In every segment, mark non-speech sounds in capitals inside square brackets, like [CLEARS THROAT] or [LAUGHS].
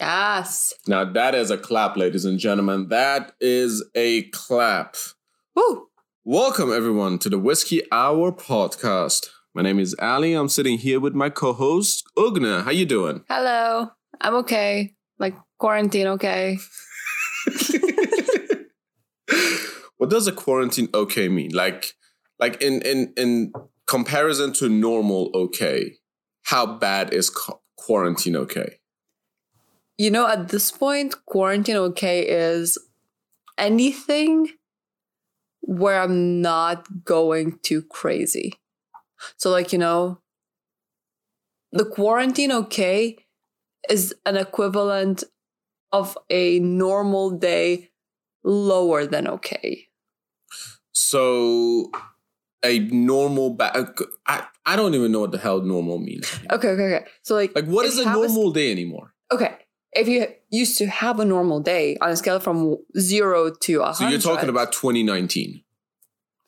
Yes. Now that is a clap, ladies and gentlemen. That is a clap. Woo. Welcome everyone to the Whiskey Hour podcast. My name is Ali. I'm sitting here with my co-host Ugne. How you doing? Hello. I'm okay. Like quarantine, okay. [LAUGHS] what does a quarantine okay mean? Like, like in in in comparison to normal okay, how bad is co- quarantine okay? You know, at this point, quarantine okay is anything where I'm not going too crazy. So, like, you know, the quarantine okay is an equivalent of a normal day lower than okay. So, a normal back. Uh, I I don't even know what the hell normal means. Okay, okay, okay. So, like, Like, what is a have a s- normal day anymore? okay, if you used to have a normal day on a scale from zero to a hundred, So you're talking about 2019.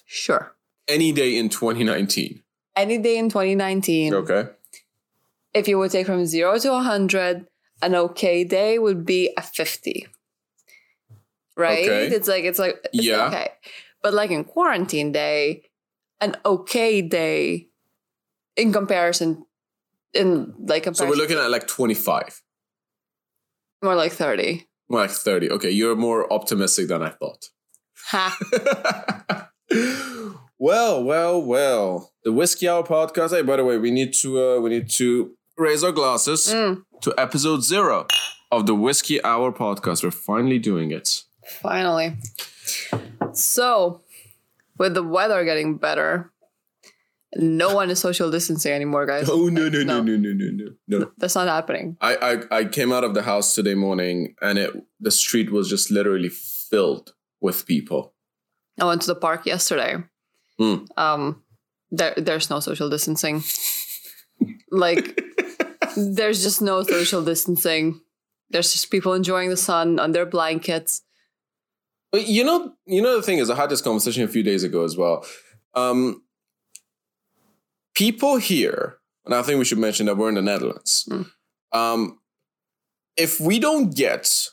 sure Any day in 2019. any day in 2019. Okay. If you would take from zero to a hundred, an okay day would be a fifty. Right? Okay. It's like it's like it's Yeah. okay, but like in quarantine day, an okay day in comparison, in like a So comparison, we're looking at like 25. More like thirty. More like 30. Okay, you're more optimistic than I thought. Ha. [LAUGHS] well, well, well. The Whiskey Hour podcast. Hey, by the way, we need to uh, we need to raise our glasses Mm, to episode zero of the Whiskey Hour podcast. We're finally doing it. finally. So, with the weather getting better, no one is social distancing anymore, guys. Oh no no no No. no no no no! That's not happening. I, I I came out of the house today morning and it the street was just literally filled with people. I went to the park yesterday. Mm. Um, there, there's no social distancing. like, [LAUGHS] there's just no social distancing. There's just people enjoying the sun on their blankets. But you know, you know the thing is, I had this conversation a few days ago as well. Um, people here, and I think we should mention that we're in the Netherlands. Mm. Um, if we don't get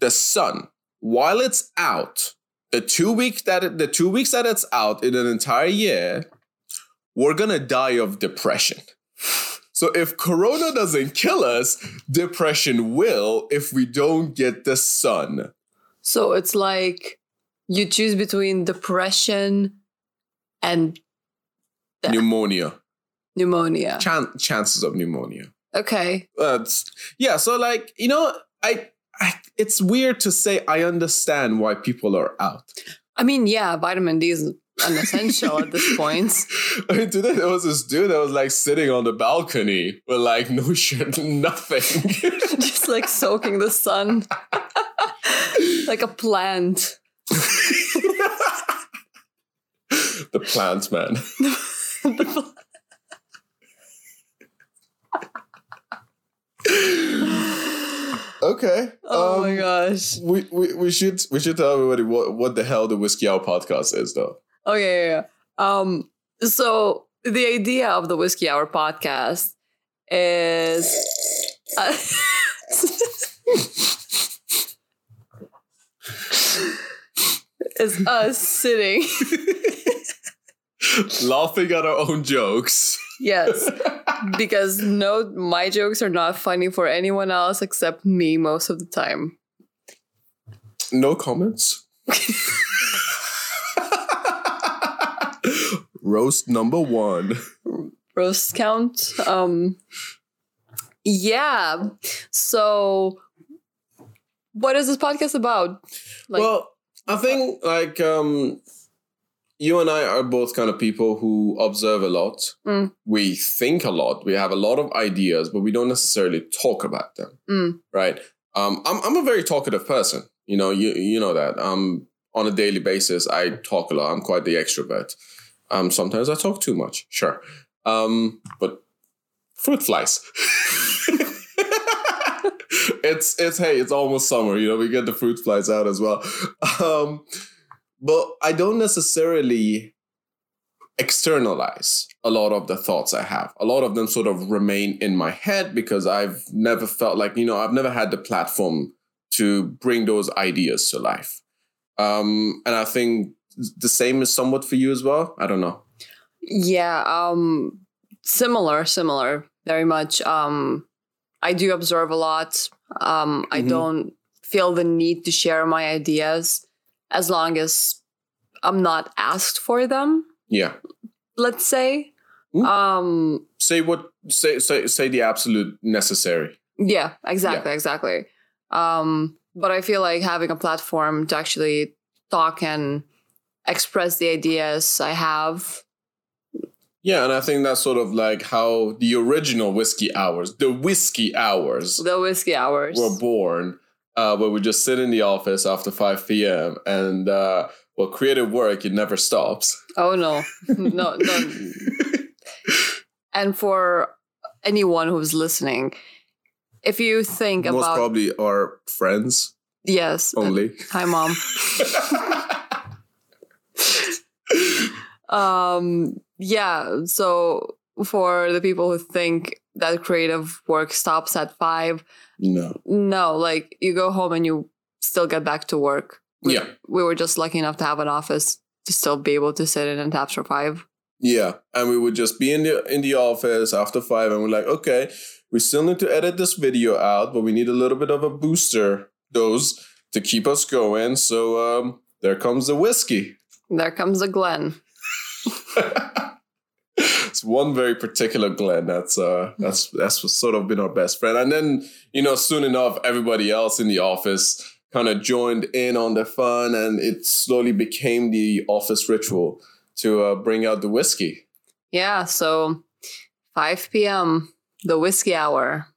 the sun while it's out, the two week that it, the two weeks that it's out in an entire year, we're gonna die of depression. So if Corona doesn't kill us, depression will if we don't get the sun. So it's like you choose between depression and Yeah. Pneumonia. pneumonia. Chan- chances of pneumonia. Okay. Uh, yeah, so like, you know, I, I it's weird to say I understand why people are out. I mean, yeah, vitamin D is an essential at this point. [LAUGHS] I mean, today there was this dude that was like sitting on the balcony with like no shirt, [LAUGHS] nothing. [LAUGHS] just like soaking the sun like a plant. the plant man. Okay. oh my um, gosh. We, we, we should we should tell everybody what, what the hell the Whiskey Hour podcast is though. Oh yeah, yeah, yeah. Um, so the idea of the Whiskey Hour podcast is uh, [LAUGHS] is us sitting. [LAUGHS] [LAUGHS] Laughing at our own jokes. yes, because no, my jokes are not funny for anyone else except me most of the time. No comments. Roast number one. roast count. Um, yeah. So, what is this podcast about? Like, well, I think like um you and I are both kind of people who observe a lot. Mm. We think a lot. We have a lot of ideas, but we don't necessarily talk about them. Mm. Right? Um, I'm I'm a very talkative person. You know, you you know that. Um, on a daily basis, I talk a lot. I'm quite the extrovert. Um, sometimes I talk too much. Sure. Um, but fruit flies. [LAUGHS] it's it's hey, it's almost summer. You know, we get the fruit flies out as well. Um, but I don't necessarily externalize a lot of the thoughts I have. A lot of them sort of remain in my head because I've never felt like, you know, I've never had the platform to bring those ideas to life. Um, and I think the same is somewhat for you as well. I don't know. Yeah, um similar, similar, very much. Um I do observe a lot. Um I Mhm. don't feel the need to share my ideas as long as I'm not asked for them, Yeah. let's say. Mm. Um Say what say say say the absolute necessary. Yeah, exactly, exactly. Um, but I feel like having a platform to actually talk and express the ideas I have. Yeah, and I think that's sort of like how the original whiskey hours, the whiskey hours, The whiskey hours. were born, uh, where we just sit in the office after 5 p.m. and uh, well, creative work, it never stops. oh no, no, no. [LAUGHS] And for anyone who's listening, if you think Most about probably our friends yes, only. [LAUGHS] hi mom. [LAUGHS] um yeah so for the people who think that creative work stops at five no. no like you go home and you still get back to work we, Yeah. we were just lucky enough to have an office to still be able to sit in and tap for five Yeah, and we would just be in the in the office after five, and we're like, okay, we still need to edit this video out, but we need a little bit of a booster dose to keep us going. So um, there comes the whiskey. there comes the glen [LAUGHS] it's one very particular Glenn that's uh that's that's sort of been our best friend, and then you know soon enough everybody else in the office kind of joined in on the fun, and it slowly became the office ritual to uh, bring out the whiskey. yeah so 5 p.m the whiskey hour.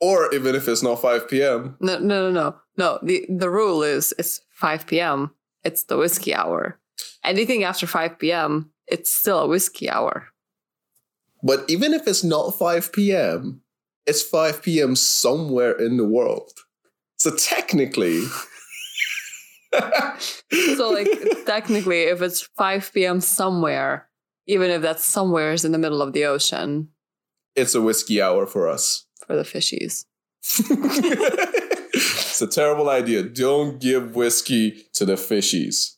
Or even if it's not 5 p.m., no no no no. No the, the rule is it's 5 p.m it's the whiskey hour. Anything after 5 p.m it's still a whiskey hour But even if it's not 5 p.m., it's 5 p.m. somewhere in the world. So technically, [LAUGHS] So like technically if it's 5 p.m. somewhere, even if that somewhere is in the middle of the ocean it's a whiskey hour for us. for the fishies. [LAUGHS] it's a terrible idea. Don't give whiskey to the fishies.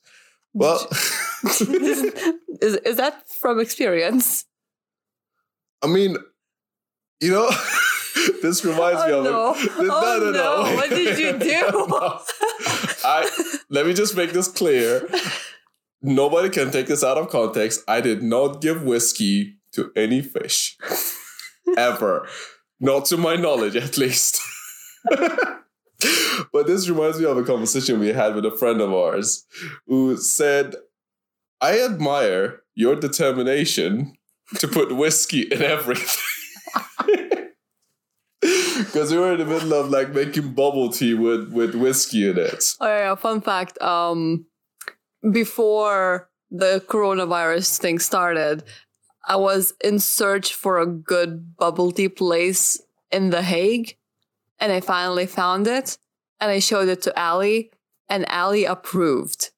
Well, [LAUGHS] is, is that from experience? I mean, you know, [LAUGHS] this reminds oh, me Oh of no. it. Oh no. What did you [LAUGHS] do? I let me just make this clear. Nobody can take this out of context. I did not give whiskey to any fish. Ever. Not to my knowledge, at least. [LAUGHS] but this reminds me of a conversation we had with a friend of ours who said, I admire your determination to put whiskey in everything. [LAUGHS] Because we were in the middle of like making bubble tea with, with whiskey in it. Oh yeah, fun fact. Um before the coronavirus thing started, I was in search for a good bubble tea place in The Hague, and I finally found it, and I showed it to Ali, and Ali approved.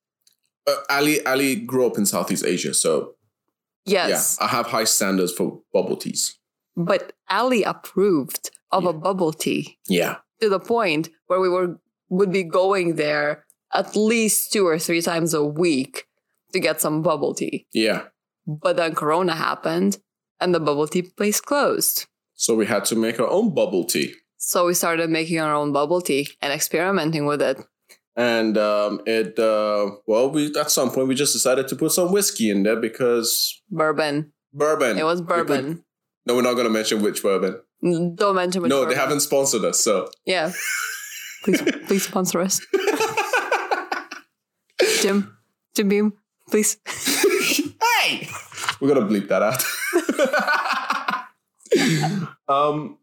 Uh, Ali Ali grew up in Southeast Asia, so Yes, yeah, I have high standards for bubble teas. but Ali approved of Yeah. a bubble tea Yeah, to the point where we were would be going there at least two or three times a week to get some bubble tea. yeah. But then Corona happened and the bubble tea place closed. So we had to make our own bubble tea, So we started making our own bubble tea and experimenting with it. And um, it uh, well, we at some point we just decided to put some whiskey in there because Bourbon. bourbon. It was We put- bourbon. no, we're not going to mention which bourbon. Don't mention which no, bourbon. they haven't sponsored us. So Yeah. Please, please sponsor us. [LAUGHS] Jim, Jim Beam, please. [LAUGHS] hey, we're gonna bleep that out. [LAUGHS] um.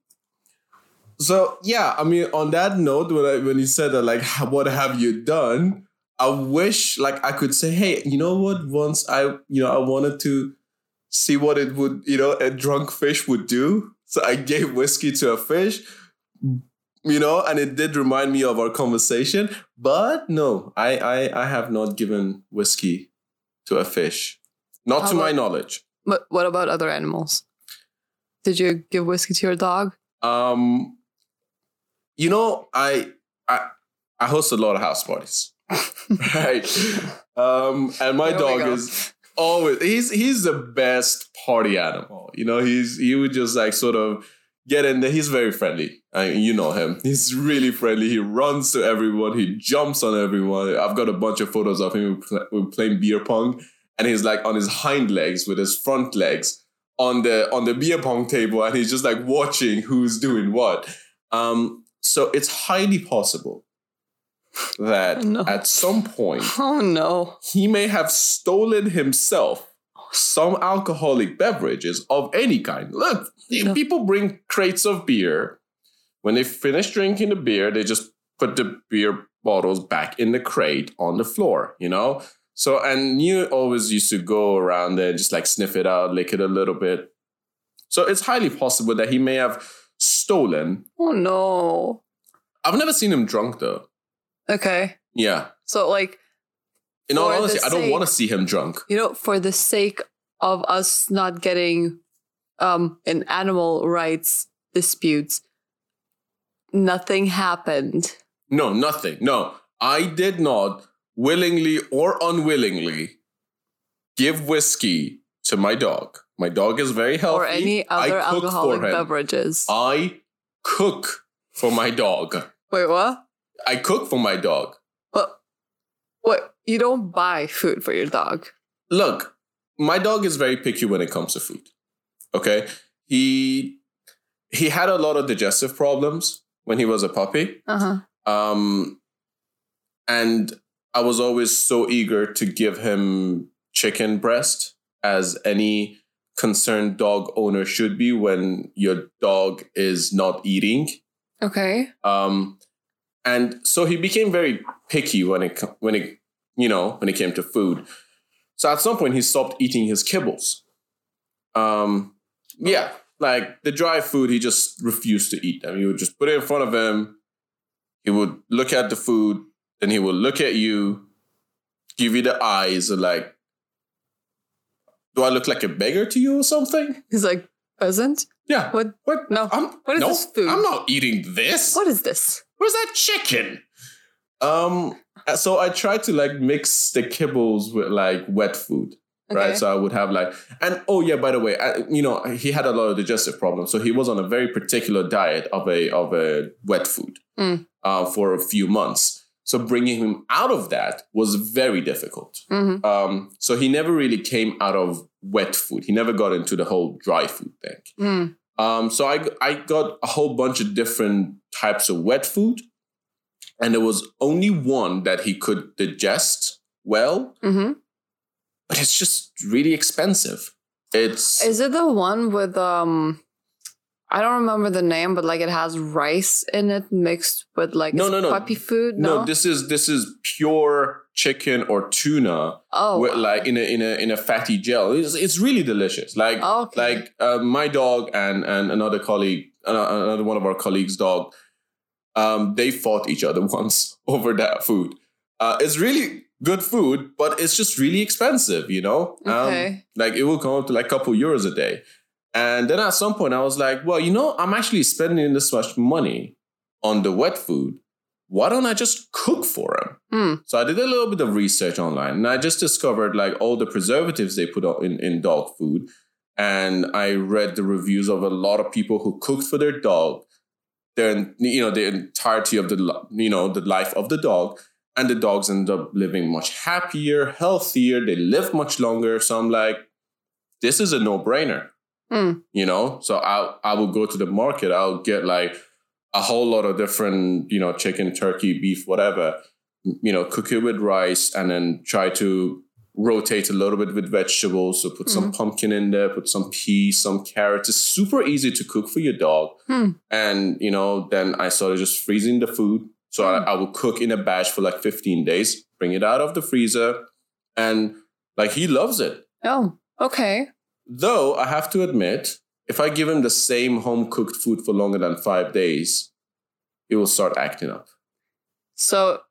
So yeah, I mean, on that note, when I, when you said that, like, [LAUGHS] what have you done? I wish, like, I could say, hey, you know what? Once I, you know, I wanted to see what it would, you know, a drunk fish would do. So I gave whiskey to a fish, you know, and it did remind me of our conversation. But no, I, I, I have not given whiskey to a fish. Not How to my knowledge. But what about other animals? Did you give whiskey to your dog? Um, you know, I I I host a lot of house parties, [LAUGHS] right? Um, and my dog is always he's he's the best party animal. You know, he's he would just like sort of get in there. He's very friendly. I you know him. He's really friendly. He runs to everyone. He jumps on everyone. I've got a bunch of photos of him we're playing beer pong, and he's like on his hind legs with his front legs on the on the beer pong table, and he's just like watching who's doing what. Um, so it's highly possible that oh, No. at some point [LAUGHS] Oh no. he may have stolen himself some alcoholic beverages of any kind. Look, No. people bring crates of beer. When they finish drinking the beer, they just put the beer bottles back in the crate on the floor, you know? So, and you always used to go around there and just like sniff it out, lick it a little bit. So it's highly possible that he may have stolen. Oh no. I've never seen him drunk though. Okay. Yeah. So like In all honesty, I don't want to see him drunk. you know, for the sake of us not getting um in animal rights disputes, nothing happened. No, nothing. No, I did not willingly or unwillingly give whiskey to my dog. My dog is very healthy. or any other alcoholic beverages. I cook for my dog. Wait, what? I cook for my dog. What? What? You don't buy food for your dog. Look, my dog is very picky when it comes to food. Okay, he he had a lot of digestive problems when he was a puppy. Uh huh. Um, and I was always so eager to give him chicken breast, as any concerned dog owner should be when your dog is not eating. Okay. Um, and so he became very picky when it when it you know when it came to food. So at some point he stopped eating his kibbles. Um, yeah, like the dry food, he just refused to eat them. You would just put it in front of him. He would look at the food, then he would look at you, give you the eyes, and like, do I look like a beggar to you or something? He's like, peasant? Yeah. What? What? No. I'm, What is no, this food? I'm not eating this. What is this? Where's that chicken? Um, so I tried to like mix the kibbles with like wet food, right? So I would have like, and oh yeah, by the way, I, you know, he had a lot of digestive problems, so he was on a very particular diet of a of a wet food Mm. uh, for a few months. So bringing him out of that was very difficult. hmm Um, so he never really came out of wet food. He never got into the whole dry food thing. Mm. Um, so I I got a whole bunch of different types of wet food, and there was only one that he could digest well, hmm but it's just really expensive. It's Is it the one with um? I don't remember the name, but like it has rice in it mixed with like No, no, no. puppy food. no, No, this is this is pure chicken or tuna, oh, with like in a in a in a fatty gel. It's, it's really delicious. Like Oh, okay. like uh, my dog and and another colleague, uh, another one of our colleagues' dog, um, they fought each other [LAUGHS] once over that food. Uh, it's really good food, but it's just really expensive. You know, Um, Okay. like it will come up to like a couple euros a day. And then at some point, I was like, well, you know, I'm actually spending this much money on the wet food. Why don't I just cook for him? Hmm. So I did a little bit of research online and I just discovered like all the preservatives they put in, in dog food. And I read the reviews of a lot of people who cooked for their dog, their you know, the entirety of the you know, the life of the dog. And the dogs end up living much happier, healthier, they live much longer. So I'm like, this is a no-brainer. Hmm. You know? So I I will go to the market, I'll get like a whole lot of different, you know, chicken, turkey, beef, whatever you know, cook it with rice and then try to rotate a little bit with vegetables. So put some pumpkin in there, put some peas, some carrots. It's super easy to cook for your dog. Hmm. And, you know, then I started just freezing the food. So I, I would cook in a batch for like 15 days, bring it out of the freezer. And like he loves it. Oh, okay. Though I have to admit, if I give him the same home cooked food for longer than five days, he will start acting up. So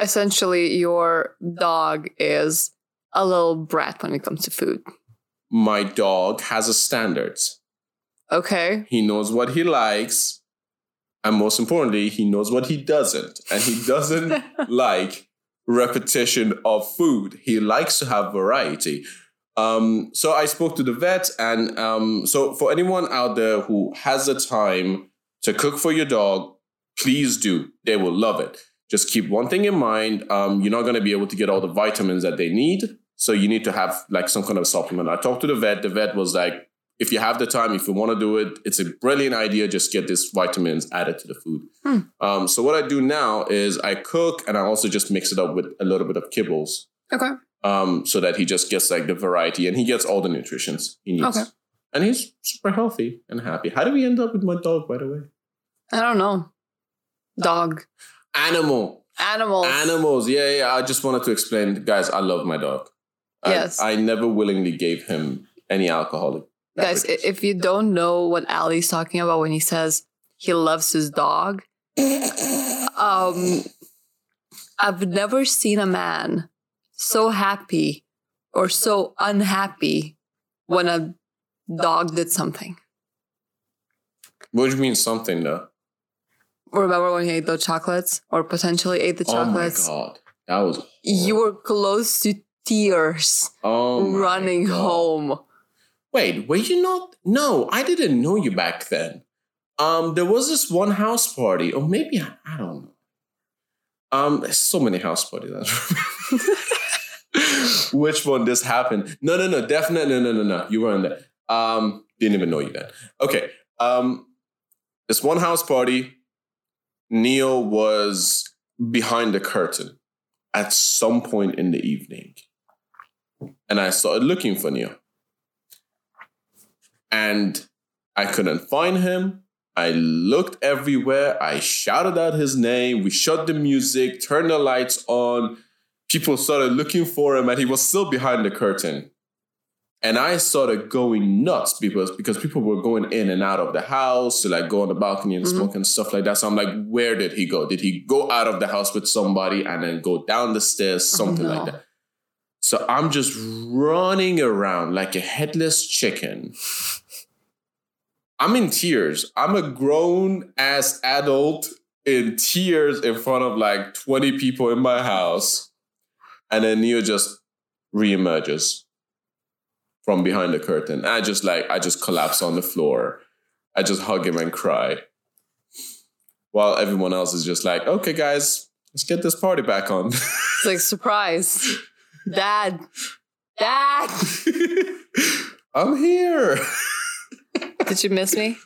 essentially, your dog is a little brat when it comes to food. My dog has a standards. Okay. He knows what he likes. And most importantly, he knows what he doesn't. And he doesn't [LAUGHS] like repetition of food. He likes to have variety. Um, so I spoke to the vet, and um, so for anyone out there who has the time to cook for your dog, please do. They will love it. Just keep one thing in mind: um, you're not going to be able to get all the vitamins that they need, so you need to have like some kind of supplement. I talked to the vet. The vet was like, if you have the time, if you want to do it, it's a brilliant idea. Just get these vitamins added to the food. Hmm. Um, so what I do now is I cook, and I also just mix it up with a little bit of kibbles Okay. Um, so that he just gets like the variety and he gets all the nutritions he needs. Okay. And he's super healthy and happy. How did we end up with my dog, by the way? I don't know. Dog. Animal. Animals. Animals. Yeah, yeah. I just wanted to explain, guys, I love my dog. Yes. I, never willingly gave him any alcoholic. Guys, beverages. if you don't know what Ali's talking about when he says he loves his dog, [LAUGHS] um, I've never seen a man so happy or so unhappy when a dog did something. What do you mean something though? Remember when he ate the chocolates or potentially ate the chocolates? Oh my god. That was you were close to tears oh running God. home. Wait, were you not? No, I didn't know you back then. Um, there was this one house party, or maybe I, I don't know. Um, there's so many house parties. [LAUGHS] Which one this happened? No, no, no, definitely, no, no, no, no. You weren't there. Um, didn't even know you then. Okay. Um, this one house party. Neil was behind the curtain at some point in the evening, and I started looking for Neil and I couldn't find him. I looked everywhere. I shouted out his name. We shut the music, turned the lights on. People started looking for him, and he was still behind the curtain. And I started going nuts because because people were going in and out of the house to like go on the balcony and Mhm. smoke and stuff like that. So I'm like, where did he go? Did he go out of the house with somebody and then go down the stairs, something no. like that? So I'm just running around like a headless chicken. I'm in tears. I'm a grown ass adult in tears in front of like 20 people in my house. And then Neo just reemerges from behind the curtain. I just like, I just collapse on the floor. I just hug him and cry. While everyone else is just like, okay, guys, let's get this party back on. It's like surprise. [LAUGHS] Dad. Dad. [LAUGHS] I'm here. [LAUGHS] Did you miss me?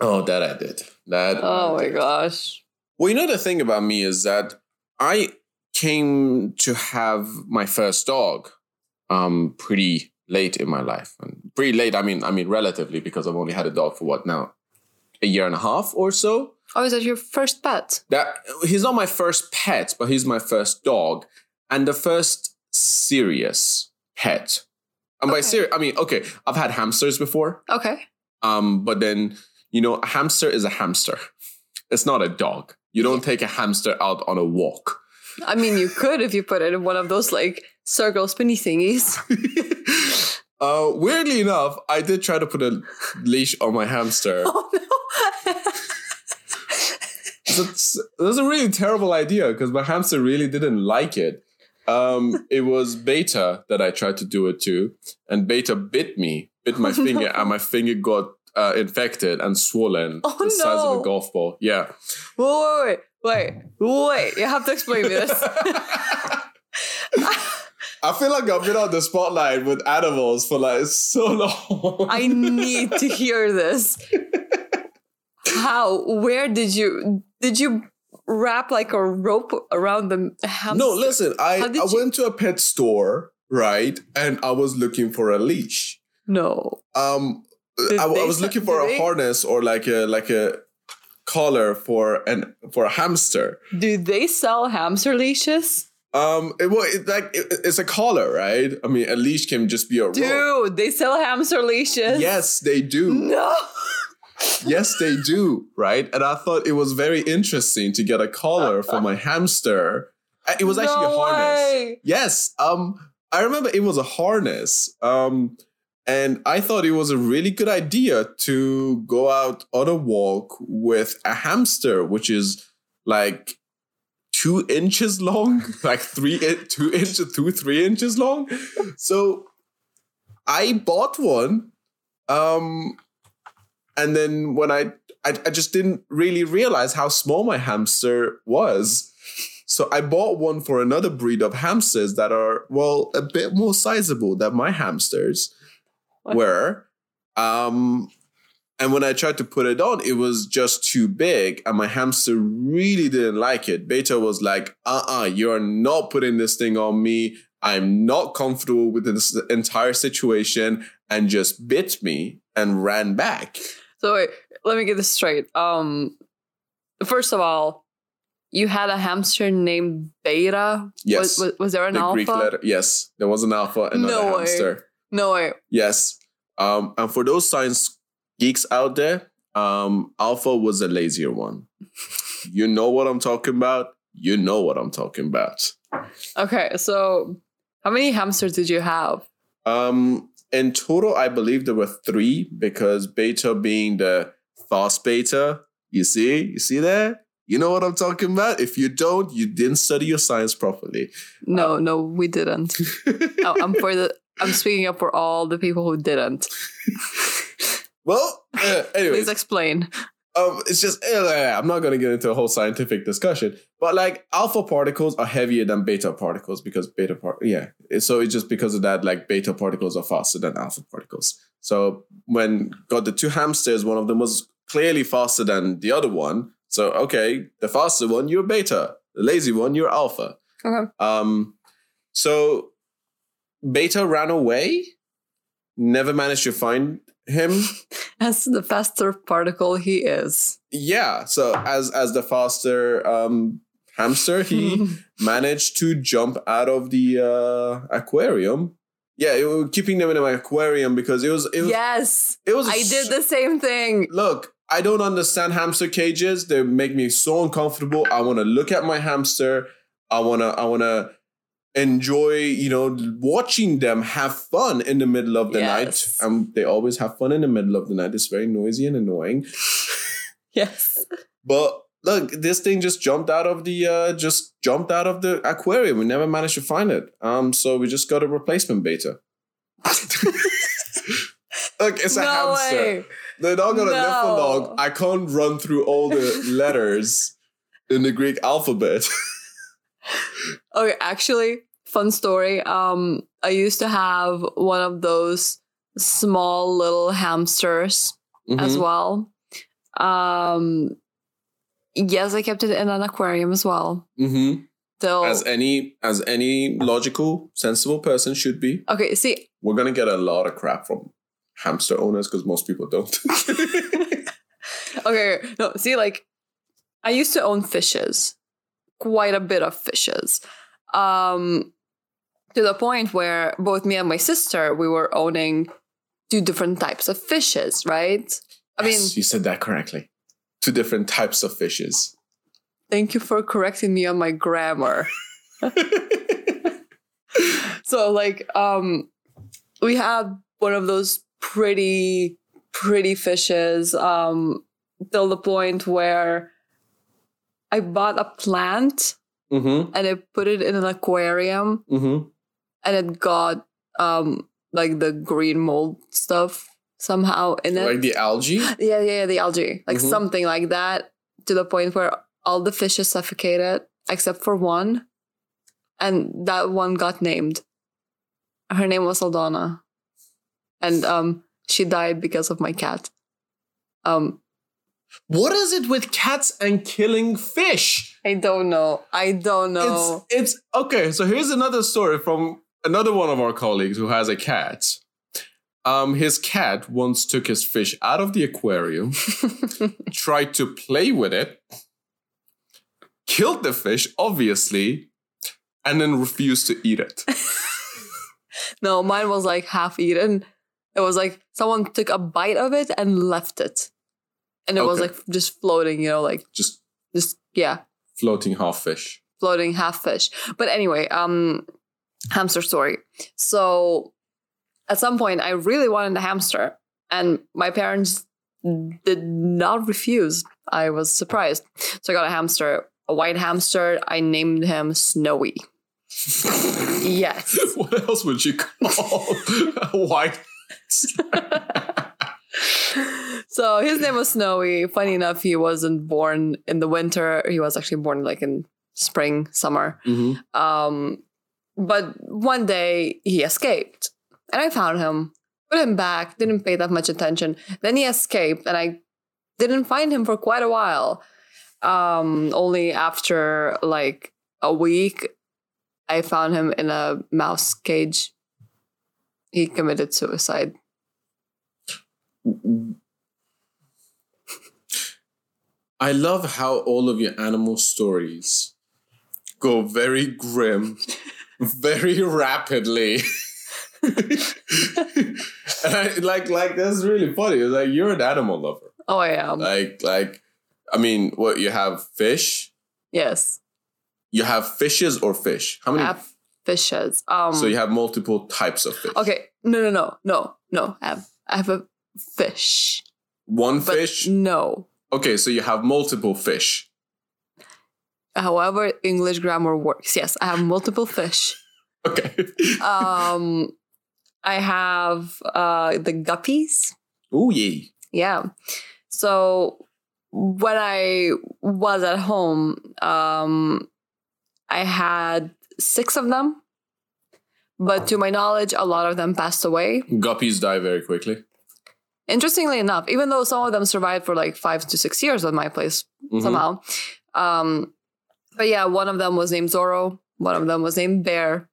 Oh, that I did. That. Oh I my did. gosh. Well, you know the thing about me is that I came to have my first dog um pretty late in my life. And pretty late, I mean, I mean relatively because I've only had a dog for what now? A year and a half or so. Oh, is that your first pet? That he's not my first pet, but he's my first dog and the first serious pet. And by Okay. serious, I mean, okay, I've had hamsters before. Okay. Um, but then, you know, a hamster is a hamster. It's not a dog. You don't take a hamster out on a walk. I mean, you could if you put it in one of those like circle spinny thingies. [LAUGHS] uh, weirdly enough, I did try to put a leash on my hamster. [LAUGHS] Oh no. That's, that's a really terrible idea because my hamster really didn't like it. Um, it was Beta that I tried to do it to, and Beta bit me, bit my finger, no. and my finger got uh, infected and swollen, [LAUGHS] Oh, the size of a golf ball. Yeah. wait, wait, wait, wait. Wait, you have to explain me this. [LAUGHS] I feel like I've been on the spotlight with animals for like so long. I need to hear this. How? Where did you did you wrap like a rope around the hamster? no, listen, I, I you- went to a pet store, right? And I was looking for a leash. No. Um I, I was looking for a they- harness or like a like a collar for an for a hamster. Do they sell hamster leashes? Um, it, well, it, like it, it's a collar, right? I mean, a leash can just be a rope. Dude, they sell hamster leashes. Yes, they do. No. yes, they do, right? And I thought it was very interesting to get a collar for my hamster. Uh, It was actually No a harness. way. Yes. Um, I remember it was a harness. Um, and I thought it was a really good idea to go out on a walk with a hamster, which is like two inches long, [LAUGHS] like three, two inches, two, three inches long. So I bought one. Um, and then when I, I, I just didn't really realize how small my hamster was. So I bought one for another breed of hamsters that are, well, a bit more sizable than my hamsters? Were. Um, and when I tried to put it on, it was just too big, and my hamster really didn't like it. Beta was like, uh uh-uh, uh, you are not putting this thing on me. I'm not comfortable with this entire situation, and just bit me and ran back. So wait, let me get this straight. Um, first of all, you had a hamster named Beta. Yes. Was, was, was there an the alpha? Greek letter. Yes, there was an alpha and No another way. hamster. No way. Yes. Um, and for those science geeks out there, um, Alpha was a lazier one. [LAUGHS] you know what I'm talking about. You know what I'm talking about. Okay, so how many hamsters did you have? Um, in total, I believe there were three because Beta being the fast beta. You see, you see that. You know what I'm talking about. If you don't, you didn't study your science properly. No, no, we didn't. [LAUGHS] Oh, I'm for the. I'm speaking up for all the people who didn't. [LAUGHS] well, uh, anyways, Please explain. um, it's just uh, I'm not going to get into a whole scientific discussion, but like alpha particles are heavier than beta particles because beta part yeah. So it's just because of that, like beta particles are faster than alpha particles. So when got the two hamsters, one of them was clearly faster than the other one. So okay, the faster one you're beta, the lazy one you're alpha. Okay. Um, so beta ran away, never managed to find him. [LAUGHS] As the faster particle he is. Yeah, so as as the faster um hamster, he [LAUGHS] managed to jump out of the uh aquarium. Yeah, it was keeping them in an aquarium because it was it was yes, it was I did the same thing. Look, I don't understand hamster cages. They make me so uncomfortable. I want to look at my hamster. I want to I want to enjoy, you know, watching them have fun in the middle of the Yes. night. Um they always have fun in the middle of the night. It's very noisy and annoying. [LAUGHS] Yes. But look, this thing just jumped out of the uh just jumped out of the aquarium. We never managed to find it. Um so we just got a replacement beta. [LAUGHS] look, it's a no hamster. way. They're not gonna live for No. long. I can't run through all the letters in the Greek alphabet. [LAUGHS] [LAUGHS] Okay, actually, fun story. Um, I used to have one of those small little hamsters as Mhm. well. Um, yes, I kept it in an aquarium as well. Mhm. So As any as any logical, sensible person should be. okay, see, We're gonna get a lot of crap from hamster owners because most people don't. [LAUGHS] [LAUGHS] okay, no, see, like I used to own fishes, quite a bit of fishes. Um, to the point where both me and my sister we were owning two different types of fishes, right? I mean, you said that correctly. Two different types of fishes. thank you for correcting me on my grammar. [LAUGHS] so like um we had one of those pretty pretty fishes um till the point where I bought a plant mm-hmm. and I put it in an aquarium Mm-hmm. and it got um like the green mold stuff somehow in it. Like the algae. yeah, yeah, yeah, the algae. Like Mhm. something like that to the point where all the fishes suffocated except for one. And that one got named. Her name was Aldona. And um she died because of my cat. Um What is it with cats and killing fish? I don't know. I don't know. It's it's okay. So here's another story from another one of our colleagues who has a cat. Um, his cat once took his fish out of the aquarium, [LAUGHS] tried to play with it, killed the fish, obviously, and then refused to eat it. [LAUGHS] no, mine was like half eaten. It was like someone took a bite of it and left it. And it was like just floating, you know, like Just just yeah, floating half fish. floating half fish. But anyway, um hamster story. So at some point, I really wanted a hamster, and my parents did not refuse. I was surprised. So I got a hamster, a white hamster. I named him Snowy. [LAUGHS] yes. What else would you call [LAUGHS] a white? [LAUGHS] so his name was Snowy. Funny enough, he wasn't born in the winter. He was actually born like in spring, summer. Mhm. Um, but one day he escaped, and I found him, put him back, didn't pay that much attention. Then he escaped, and I didn't find him for quite a while. Um, only after like a week, I found him in a mouse cage. He committed suicide. I love how all of your animal stories go very grim, [LAUGHS] very rapidly. and I, like, like that's really funny. It's like you're an animal lover. Oh, I am. Like, like, I mean, what you have fish? yes, You have fishes or fish? How many? I have fishes. Um, so you have multiple types of fish. okay, no, no, no, no, no. I have, I have a fish, One fish. no. Okay, so you have multiple fish. However, English grammar works. Yes, I have multiple fish. [LAUGHS] Okay. Um, I have uh the guppies. oh yeah. Yeah. So when I was at home, um, I had six of them, but to my knowledge, a lot of them passed away. Guppies die very quickly. Interestingly enough, even though some of them survived for like five to six years at my place Mhm. somehow, um, but yeah, one of them was named Zorro. One of them was named Bear.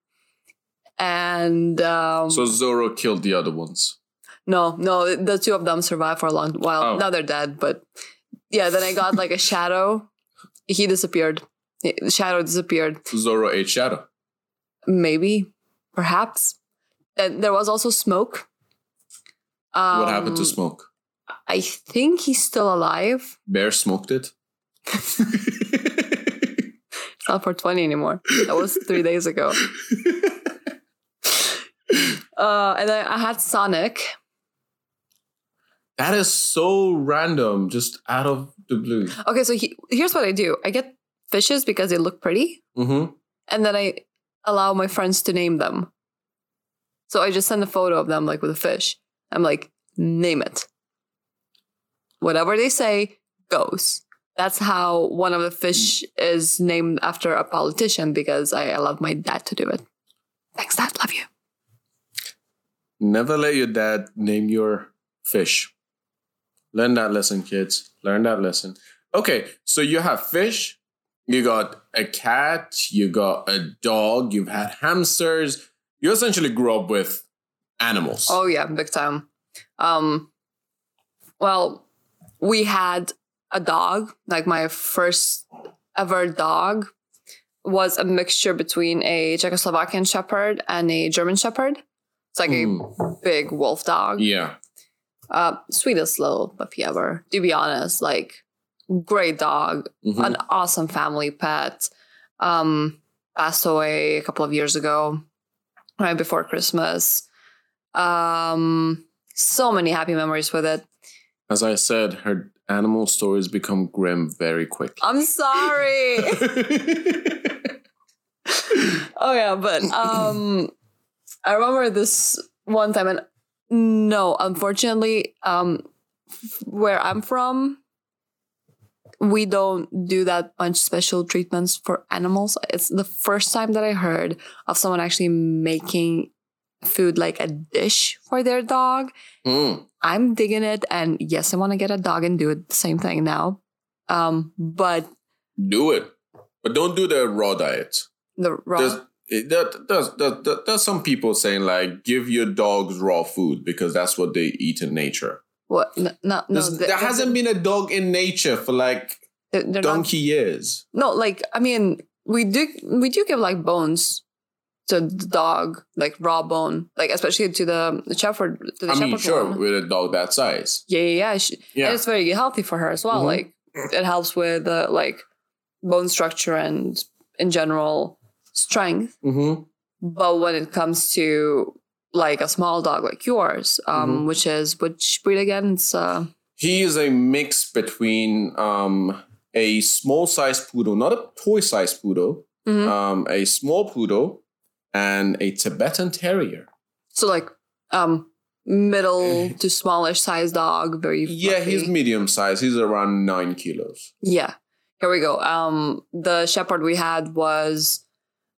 And um, So Zorro killed the other ones. No, no, the two of them survived for a long while. Oh. Now they're dead, but yeah, then I got like a shadow. He disappeared. The shadow disappeared. Zorro ate Shadow. Maybe, perhaps. And there was also smoke. Um, what happened to Smoke? I think he's still alive. Bear smoked it. It's not for 20 anymore. That was three days ago. Uh, and then I had Sonic. that is so random, just out of the blue. Okay, so he, here's what I do I get fishes because they look pretty. Mm-hmm. and then I allow my friends to name them. So I just send a photo of them, like with a fish. I'm like, name it. Whatever they say goes. That's how one of the fish is named after a politician because I allowed my dad to do it. Thanks, Dad. Love you. Never let your dad name your fish. Learn that lesson, kids. Learn that lesson. Okay, so you have fish, you got a cat, you got a dog, you've had hamsters. You essentially grew up with animals. Oh yeah, big time. Um, well, we had a dog. Like my first ever dog was a mixture between a Czechoslovakian Shepherd and a German Shepherd. It's like Mm. a big wolf dog. Yeah. Uh, sweetest little puppy ever. To be honest, like great dog, Mhm. an awesome family pet. Um, passed away a couple of years ago, right before Christmas. Um, so many happy memories with it. As I said, her animal stories become grim very quickly. I'm sorry. [LAUGHS] oh yeah, but um, I remember this one time, and no, unfortunately, um, f- where I'm from, we don't do that much special treatments for animals. It's the first time that I heard of someone actually making food like a dish for their dog. Mm. I'm digging it, and yes, I want to get a dog and do it the same thing now. Um, but Do it. But don't do the raw diet. the raw. There's, there, there's, there, there- there's some people saying like give your dogs raw food because that's what they eat in nature. What? No, no, no they- there hasn't been a dog in nature for like they're, they're not, donkey years. no, like I mean, we do we do give like bones to the dog, like raw bone, like especially to the, the shepherd. To the I mean, sure, one. with a dog that size. Yeah, yeah, yeah. She, Yeah. It's very healthy for her as well. Mhm. Like it helps with uh, like bone structure and in general strength. Mm-hmm. but when it comes to like a small dog like yours, um, Mhm. which is which breed again? It's uh, He is a mix between um, a small sized poodle, not a toy sized poodle, Mhm. um, a small poodle, and a Tibetan Terrier. so like um middle to smallish size dog. Very Yeah, he's medium sized. He's around nine kilos. Yeah. Here we go. Um, the shepherd we had was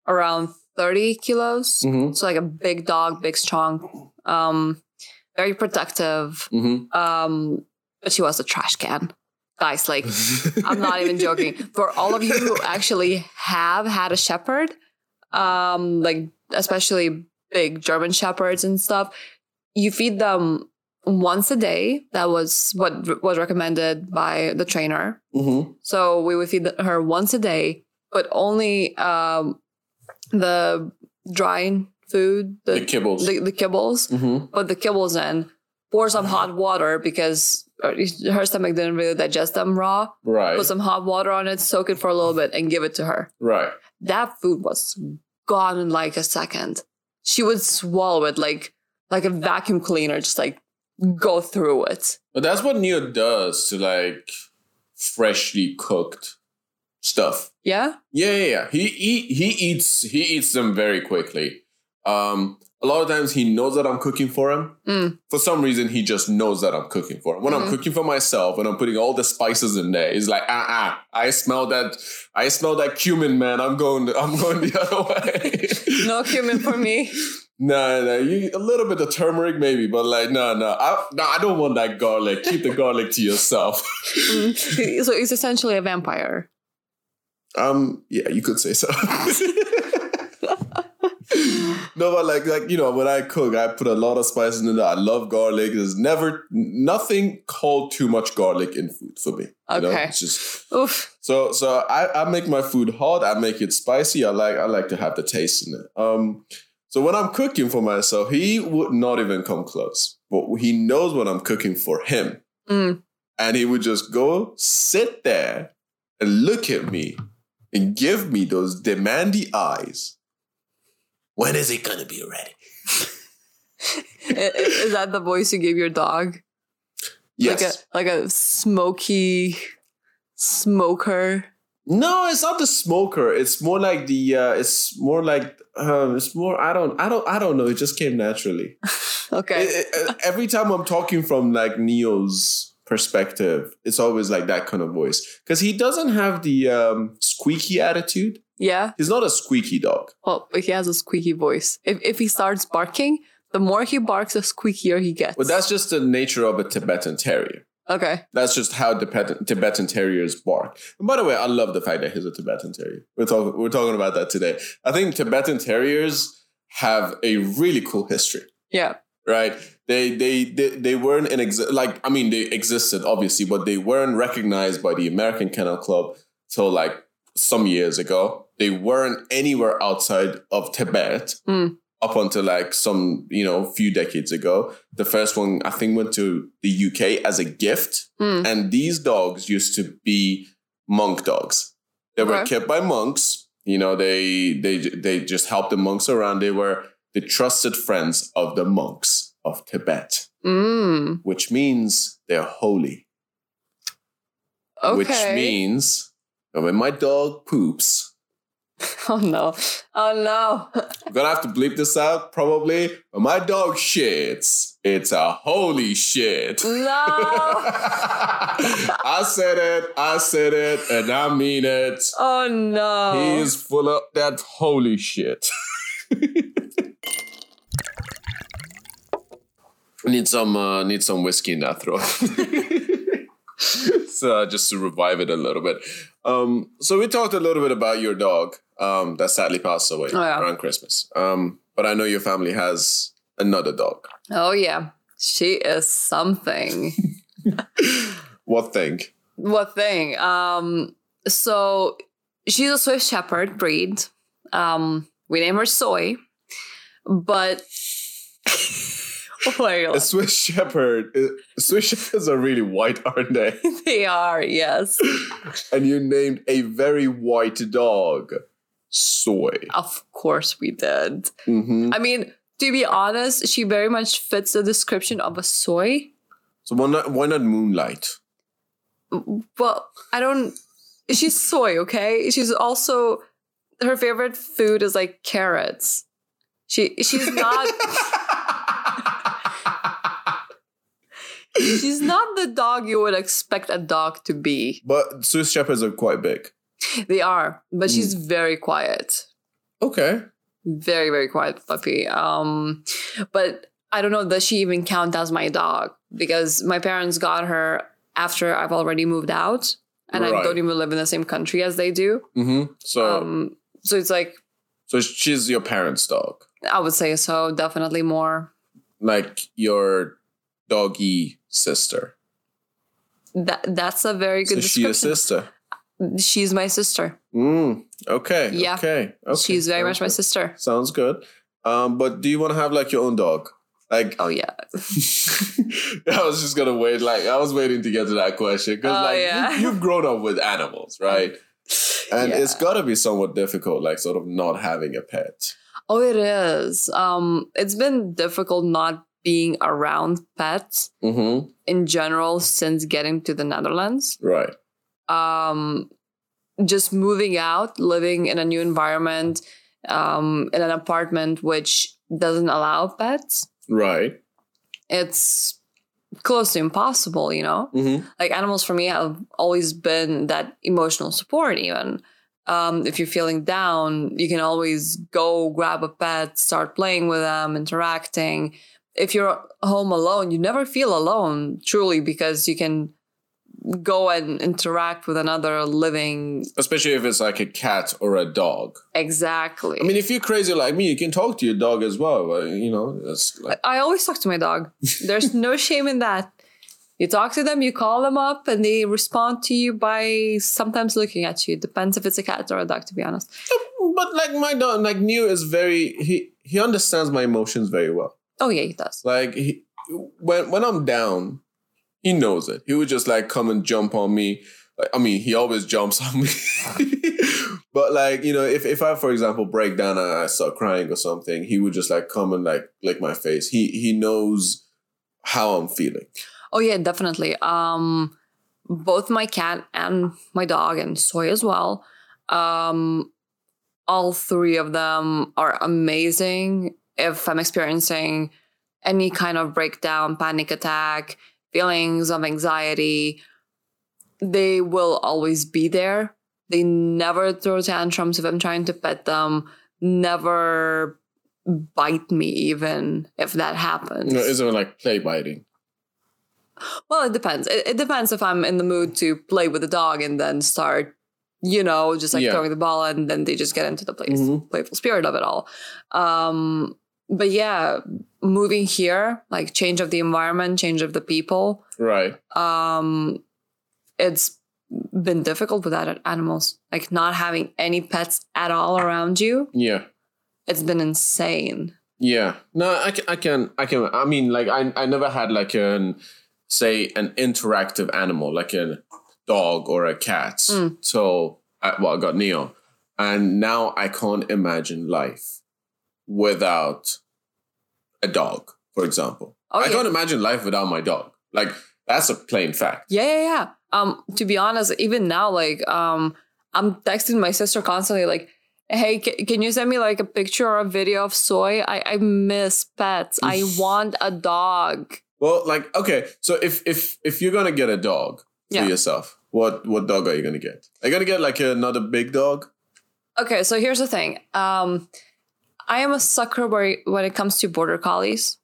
around 30 kilos. Mm-hmm. So like a big dog, big strong, um, very protective. Mm-hmm. Um, but she was a trash can. Guys, like I'm not even [LAUGHS] joking. For all of you who actually have had a shepherd, um, like especially big German shepherds and stuff, you feed them once a day. That was what was recommended by the trainer. mm-hmm. So we would feed her once a day, but only um, the dry food, The, the, kibbles. the, the kibbles. mm-hmm. Put the kibbles in, pour some hot water because uh, her stomach didn't really digest them raw. Right. Put some hot water on it, soak it for a little bit, and give it to her. right. That food was gone in like a second. She would swallow it like like a vacuum cleaner, just like go through it. But that's what Neo does to like freshly cooked stuff. Yeah. Yeah, yeah, yeah. He he he eats he eats them very quickly. Um, a lot of times he knows that I'm cooking for him. Mm. For some reason, he just knows that I'm cooking for him. When Mhm. I'm cooking for myself and I'm putting all the spices in there, he's like, ah ah, I smell that, I smell that cumin, man. I'm going, [LAUGHS] I'm going the other way. [LAUGHS] No cumin for me. [LAUGHS] No, no, you a little bit of turmeric maybe, but like no, no, I, no, I don't want that garlic. Keep the garlic to yourself. Mm. so he's essentially a vampire. Um, yeah, you could say so. [LAUGHS] no, but like, like you know, when I cook, I put a lot of spices in it. I love garlic. There's never nothing called too much garlic in food for me. you know? Okay. it's just Oof. so so. I, I make my food hot. I make it spicy. I like I like to have the taste in it. Um, so when I'm cooking for myself, he would not even come close. But he knows when I'm cooking for him, Mm. and he would just go sit there and look at me and give me those demandy eyes. When is it gonna be ready? Is that the voice you gave your dog? Yes. Like a like a smoky smoker. no, it's not the smoker. It's more like the. Uh, it's more like. Um, it's more. I don't. I don't. I don't know. It just came naturally. [LAUGHS] Okay. It- it- every time I'm talking from like Neo's perspective, it's always like that kind of voice because he doesn't have the um, squeaky attitude. Yeah. He's not a squeaky dog. Well, but he has a squeaky voice. If if he starts barking, the more he barks, the squeakier he gets. But that's just the nature of a Tibetan Terrier. okay. That's just how Tibetan, Tibetan Terriers bark. And by the way, I love the fact that he's a Tibetan Terrier. We're talking we're talking about that today. I think Tibetan Terriers have a really cool history. Yeah. right? They they they, they weren't in exi- like I mean they existed obviously, but they weren't recognized by the American Kennel Club till like some years ago. They weren't anywhere outside of Tibet Mm. up until like some you know few decades ago. The first one I think went to the UK as a gift, Mm. and these dogs used to be monk dogs. They were Okay. kept by monks. You know, they they they just helped the monks around. They were the trusted friends of the monks of Tibet, Mm. which means they're holy. Okay. Which means that when my dog poops, [LAUGHS] Oh no. Oh no. I'm gonna have to bleep this out probably. When my dog shits, it's a holy shit. no. [LAUGHS] I said it, I said it, and I mean it. Oh no. He is full of that holy shit. [LAUGHS] need some uh, need some whiskey in that throat. [LAUGHS] so uh, just to revive it a little bit. Um, so we talked a little bit about your dog um, that sadly passed away Oh, yeah. around Christmas. Um, but I know your family has another dog. Oh yeah. She is something. [LAUGHS] What thing? what thing? Um so she's a Swiss Shepherd breed. Um we name her Soy. But Why are you [LAUGHS] A? Swiss Shepherd. uh, Swiss Shepherds are really white, aren't they? [LAUGHS] they are, yes. and you named a very white dog soy. Of course we did. hmm I mean, to be honest, she very much fits the description of a soy. So why not, why not moonlight? Well, I don't. She's soy, okay? She's also her favorite food is like carrots. She she's not [LAUGHS] she's not the dog you would expect a dog to be. but Swiss Shepherds are quite big. They are, but she's very quiet. Okay. Very very quiet puppy. Um, but I don't know. Does she even count as my dog? Because my parents got her after I've already moved out, and I don't even live in the same country as they do. Mm-hmm. So Um, so it's like so she's your parents' dog, I would say so. Definitely more. like your doggy sister. That that's a very So good she a sister. She's my sister. Mm, okay. Yeah. Okay. Okay. She's very much Sounds my good. sister. Sounds good. Um, but do you want to have like your own dog? Like, Oh yeah. [LAUGHS] I was just gonna wait. Like, I was waiting to get to that question because, Oh, like, yeah. you, you've grown up with animals, right? And Yeah. it's got to be somewhat difficult, like, sort of not having a pet. Oh, it is. Um, it's been difficult not being around pets Mm-hmm. in general since getting to the Netherlands. Right. Um, just moving out, living in a new environment, um, in an apartment which doesn't allow pets. Right. It's close to impossible, you know? Mm-hmm. like animals for me have always been that emotional support even um, if you're feeling down you can always go grab a pet start playing with them interacting if you're home alone you never feel alone truly because you can go and interact with another living Especially if it's like a cat or a dog. exactly I mean, if you're crazy like me, you can talk to your dog as well. But, you know, it's like, I always talk to my dog. [LAUGHS] There's no shame in that. You talk to them, you call them up, and they respond to you by sometimes looking at you. It depends if it's a cat or a dog, to be honest. but like my dog, like Neo is very, he, he understands my emotions very well. Oh, yeah, he does. Like he, when when I'm down, he knows it. He would just like come and jump on me. Like, I mean, he always jumps on me. [LAUGHS] but like you know, if if I for example break down and I start crying or something, he would just like come and like lick my face. He he knows how I'm feeling. Oh, yeah, definitely. Um, both my cat and my dog, and Soy as well, um, all three of them are amazing. If I'm experiencing any kind of breakdown, panic attack, feelings of anxiety, they will always be there. They never throw tantrums if I'm trying to pet them, never bite me, even if that happens. Know, isn't it like play biting? Well, it depends. It, it depends if I'm in the mood to play with the dog and then start, you know, just like Yeah. throwing the ball and then they just get into the play, Mhm. playful spirit of it all. Um, but yeah, moving here, like change of the environment, change of the people, Right. um, it's been difficult without animals. Like not having any pets at all around you, Yeah. it's been insane. Yeah. No, I can, I can, I can, I mean, like, I, I never had like an, say, an interactive animal, like a dog or a cat. Mm. So, I, well, I got Neo. And now I can't imagine life without a dog, for example. Oh, I yeah. can't imagine life without my dog. Like, that's a plain fact. Yeah, yeah, yeah. Um, to be honest, even now, like, um, I'm texting my sister constantly, like, "Hey, ca- can you send me like a picture or a video of soy? I I miss pets. I want a dog." Well, like, okay, so if if if you're gonna get a dog for Yeah. yourself, what what dog are you gonna get? Are you gonna get like another big dog? Okay, so here's the thing. Um, I am a sucker when it comes to border collies.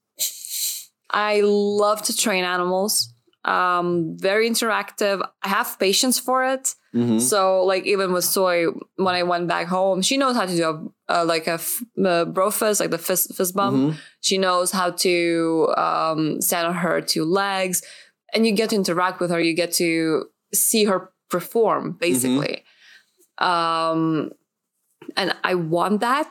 I love to train animals. Um, very interactive. I have patience for it. Mm-hmm. So, like, even with Soy, when I went back home, she knows how to do a, uh, like a, f- a brofist, like the fist, fist bump. Mm-hmm. She knows how to um, stand on her two legs, and you get to interact with her. You get to see her perform, basically. Um, and I want that.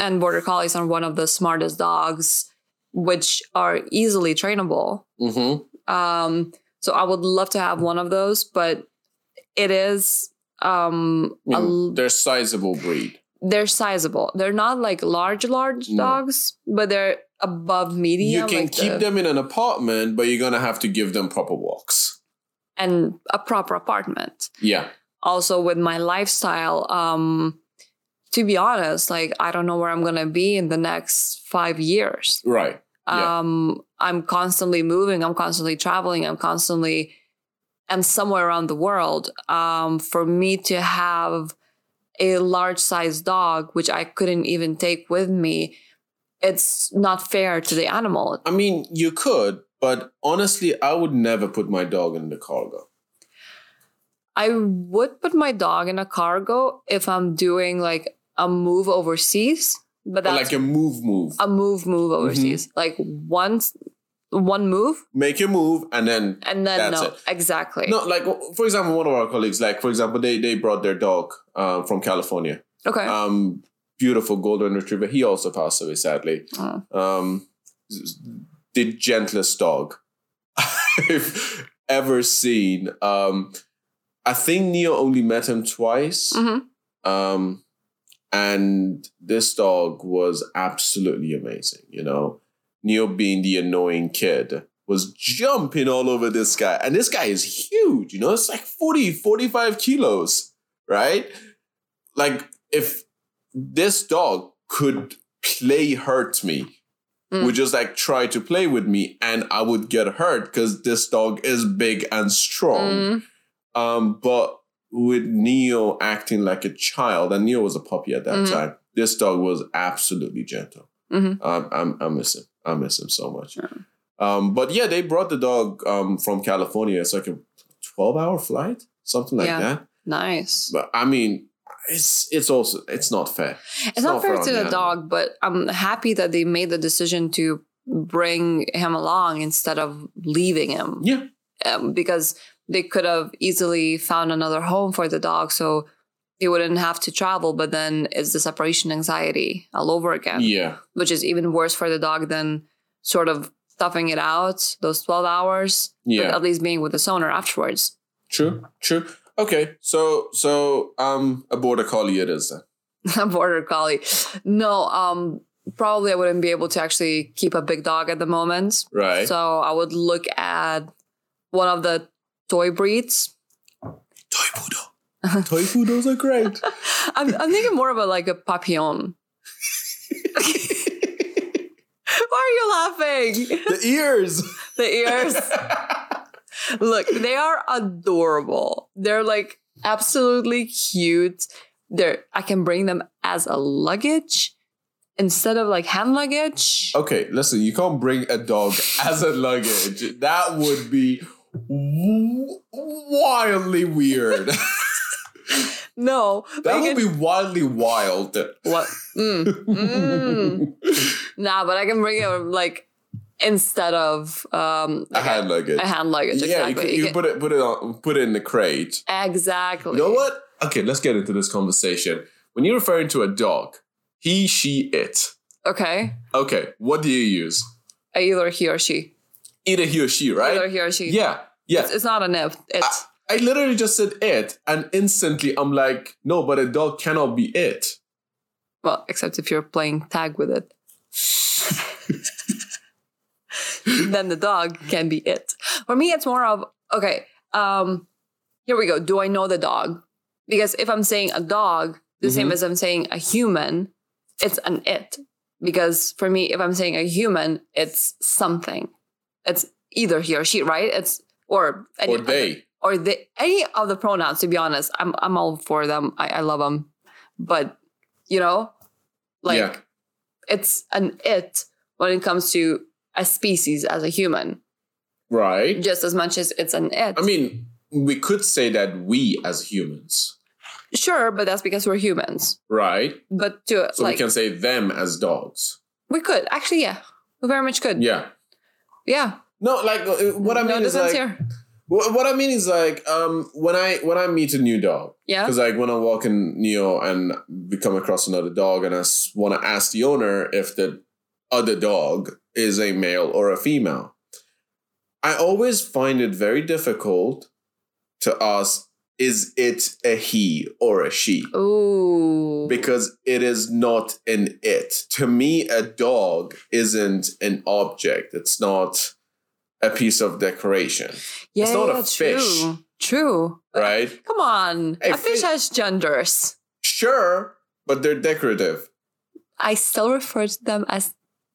And border collies are one of the smartest dogs, which are easily trainable. Mm-hmm. Um, so I would love to have one of those, but it is um, I a they're sizable breed. they're sizable. They're not like large, large No. dogs, but they're above medium. you can like keep the- them in an apartment, but you're gonna have to give them proper walks. and a proper apartment. Yeah. Also, with my lifestyle, um, to be honest, like I don't know where I'm gonna be in the next five years. Right. Yeah. Um, I'm constantly moving. I'm constantly traveling. I'm constantly and somewhere around the world. Um, for me to have a large sized dog, which I couldn't even take with me, it's not fair to the animal. I mean, you could, but honestly, I would never put my dog in the cargo. I would put my dog in a cargo if I'm doing like a move overseas, but that's like a move, move. a move move overseas. Like once one move Make a move, and then and then no, it. exactly. no, like for example, one of our colleagues, like for example, they they brought their dog um, from California. Okay. Um, beautiful golden retriever. He also passed away sadly. Oh. Um, the gentlest dog [LAUGHS] I've ever seen. Um, I think Neo only met him twice. Mhm. Um, and this dog was absolutely amazing. You know, Neo being the annoying kid was jumping all over this guy. And this guy is huge, you know, it's like 40, 45 kilos, right? Like, if this dog could play hurt me, Mm. would just like try to play with me, and I would get hurt because this dog is big and strong. Mm, Um, but with Neo acting like a child, and Neo was a puppy at that Mhm. time, this dog was absolutely gentle. Mhm. Um, I'm, I miss him. I miss him so much. Um, but yeah, they brought the dog um, from California. It's like a 12 hour flight, something like Yeah. that. nice. But I mean, it's it's also it's not fair. It's, not, fair on to the animal. dog, but I'm happy that they made the decision to bring him along instead of leaving him. Yeah, um, because they could have easily found another home for the dog so they wouldn't have to travel but then it's the separation anxiety all over again yeah, which is even worse for the dog than sort of toughing it out those 12 hours yeah. at least being with the owner afterwards True, true. Okay, so so um, a border collie it is then. [LAUGHS] a border collie no um probably i wouldn't be able to actually keep a big dog at the moment Right. so i would look at one of the toy breeds Toy poodle. [LAUGHS] Toy poodles are great. [LAUGHS] I'm, I'm thinking more of a like a papillon. [LAUGHS] Why are you laughing? the ears. The ears. Look, they are adorable. They're like absolutely cute. They're I can bring them as a luggage instead of like hand luggage. Okay, listen, you can't bring a dog as a luggage. That would be w- wildly weird. [LAUGHS] No, that would can- be wildly wild. what? Mm, mm. Nah, but I can bring it like instead of um a hand luggage. a hand luggage. yeah, you exactly. can, you You can put it put it on put it in the crate. exactly. You know what? Okay, let's get into this conversation. When you're referring to a dog, he, she, it. Okay. Okay, what do you use? Either he or she. Either he or she, right? Either he or she. Yeah, yeah. It's, it's not an if. It's I literally just said it, and instantly I'm like, no, but a dog cannot be it. well, except if you're playing tag with it. [LAUGHS] then the dog can be it. For me, it's more of okay. Um, here we go. Do I know the dog? Because if I'm saying a dog, the same Mhm. as I'm saying a human, it's an it. Because for me, if I'm saying a human, it's something. It's either he or she, right? It's or any or they. or the any of the pronouns. To be honest, I'm I'm all for them. I, I love them, but you know, like yeah. it's an it when it comes to a species as a human, Right. just as much as it's an it. I mean, we could say that we as humans, sure, but that's because we're humans. right? But to So like we can say them as dogs. we could actually, yeah, we very much could. Yeah. Yeah. No, like uh, what I mean no is like here. What I mean is like um when I when I meet a new dog Yeah. because like when I'm walking Neo and we come across another dog and I want to ask the owner if the other dog is a male or a female, I always find it very difficult to ask is it a he or a she Ooh. Oh. because it is not an it. To me, a dog isn't an object. It's not a piece of decoration, yeah, it's not a yeah, fish. True. True. right? Come on. Hey, a fish fi- has genders. Sure, but they're decorative. I still refer to them as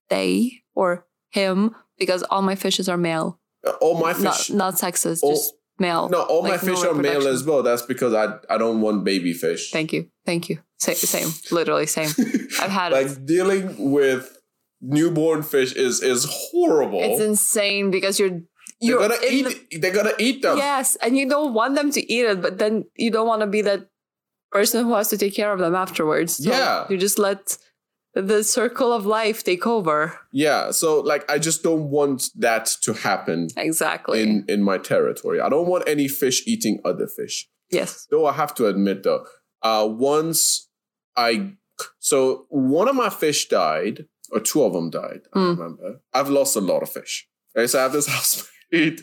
they or him because all my fishes are male. All my Not fish, not sexist, all- just male. no, all my like, no fish are male as well. That's because I I don't want baby fish. Thank you. Thank you. Same, same. [LAUGHS] Literally same. I've had it. like dealing with newborn fish is is horrible. It's insane because you're they're you're gonna eat. the- they're gonna eat them. Yes, and you don't want them to eat it, but then you don't want to be that person who has to take care of them afterwards. So Yeah. You just let the circle of life take over. Yeah, so like I just don't want that to happen Exactly. in in my territory. I don't want any fish eating other fish. yes. Though I have to admit though, uh once I so one of my fish died, or two of them died, I Mm. remember. I've lost a lot of fish. I used to have this [LAUGHS] housemate.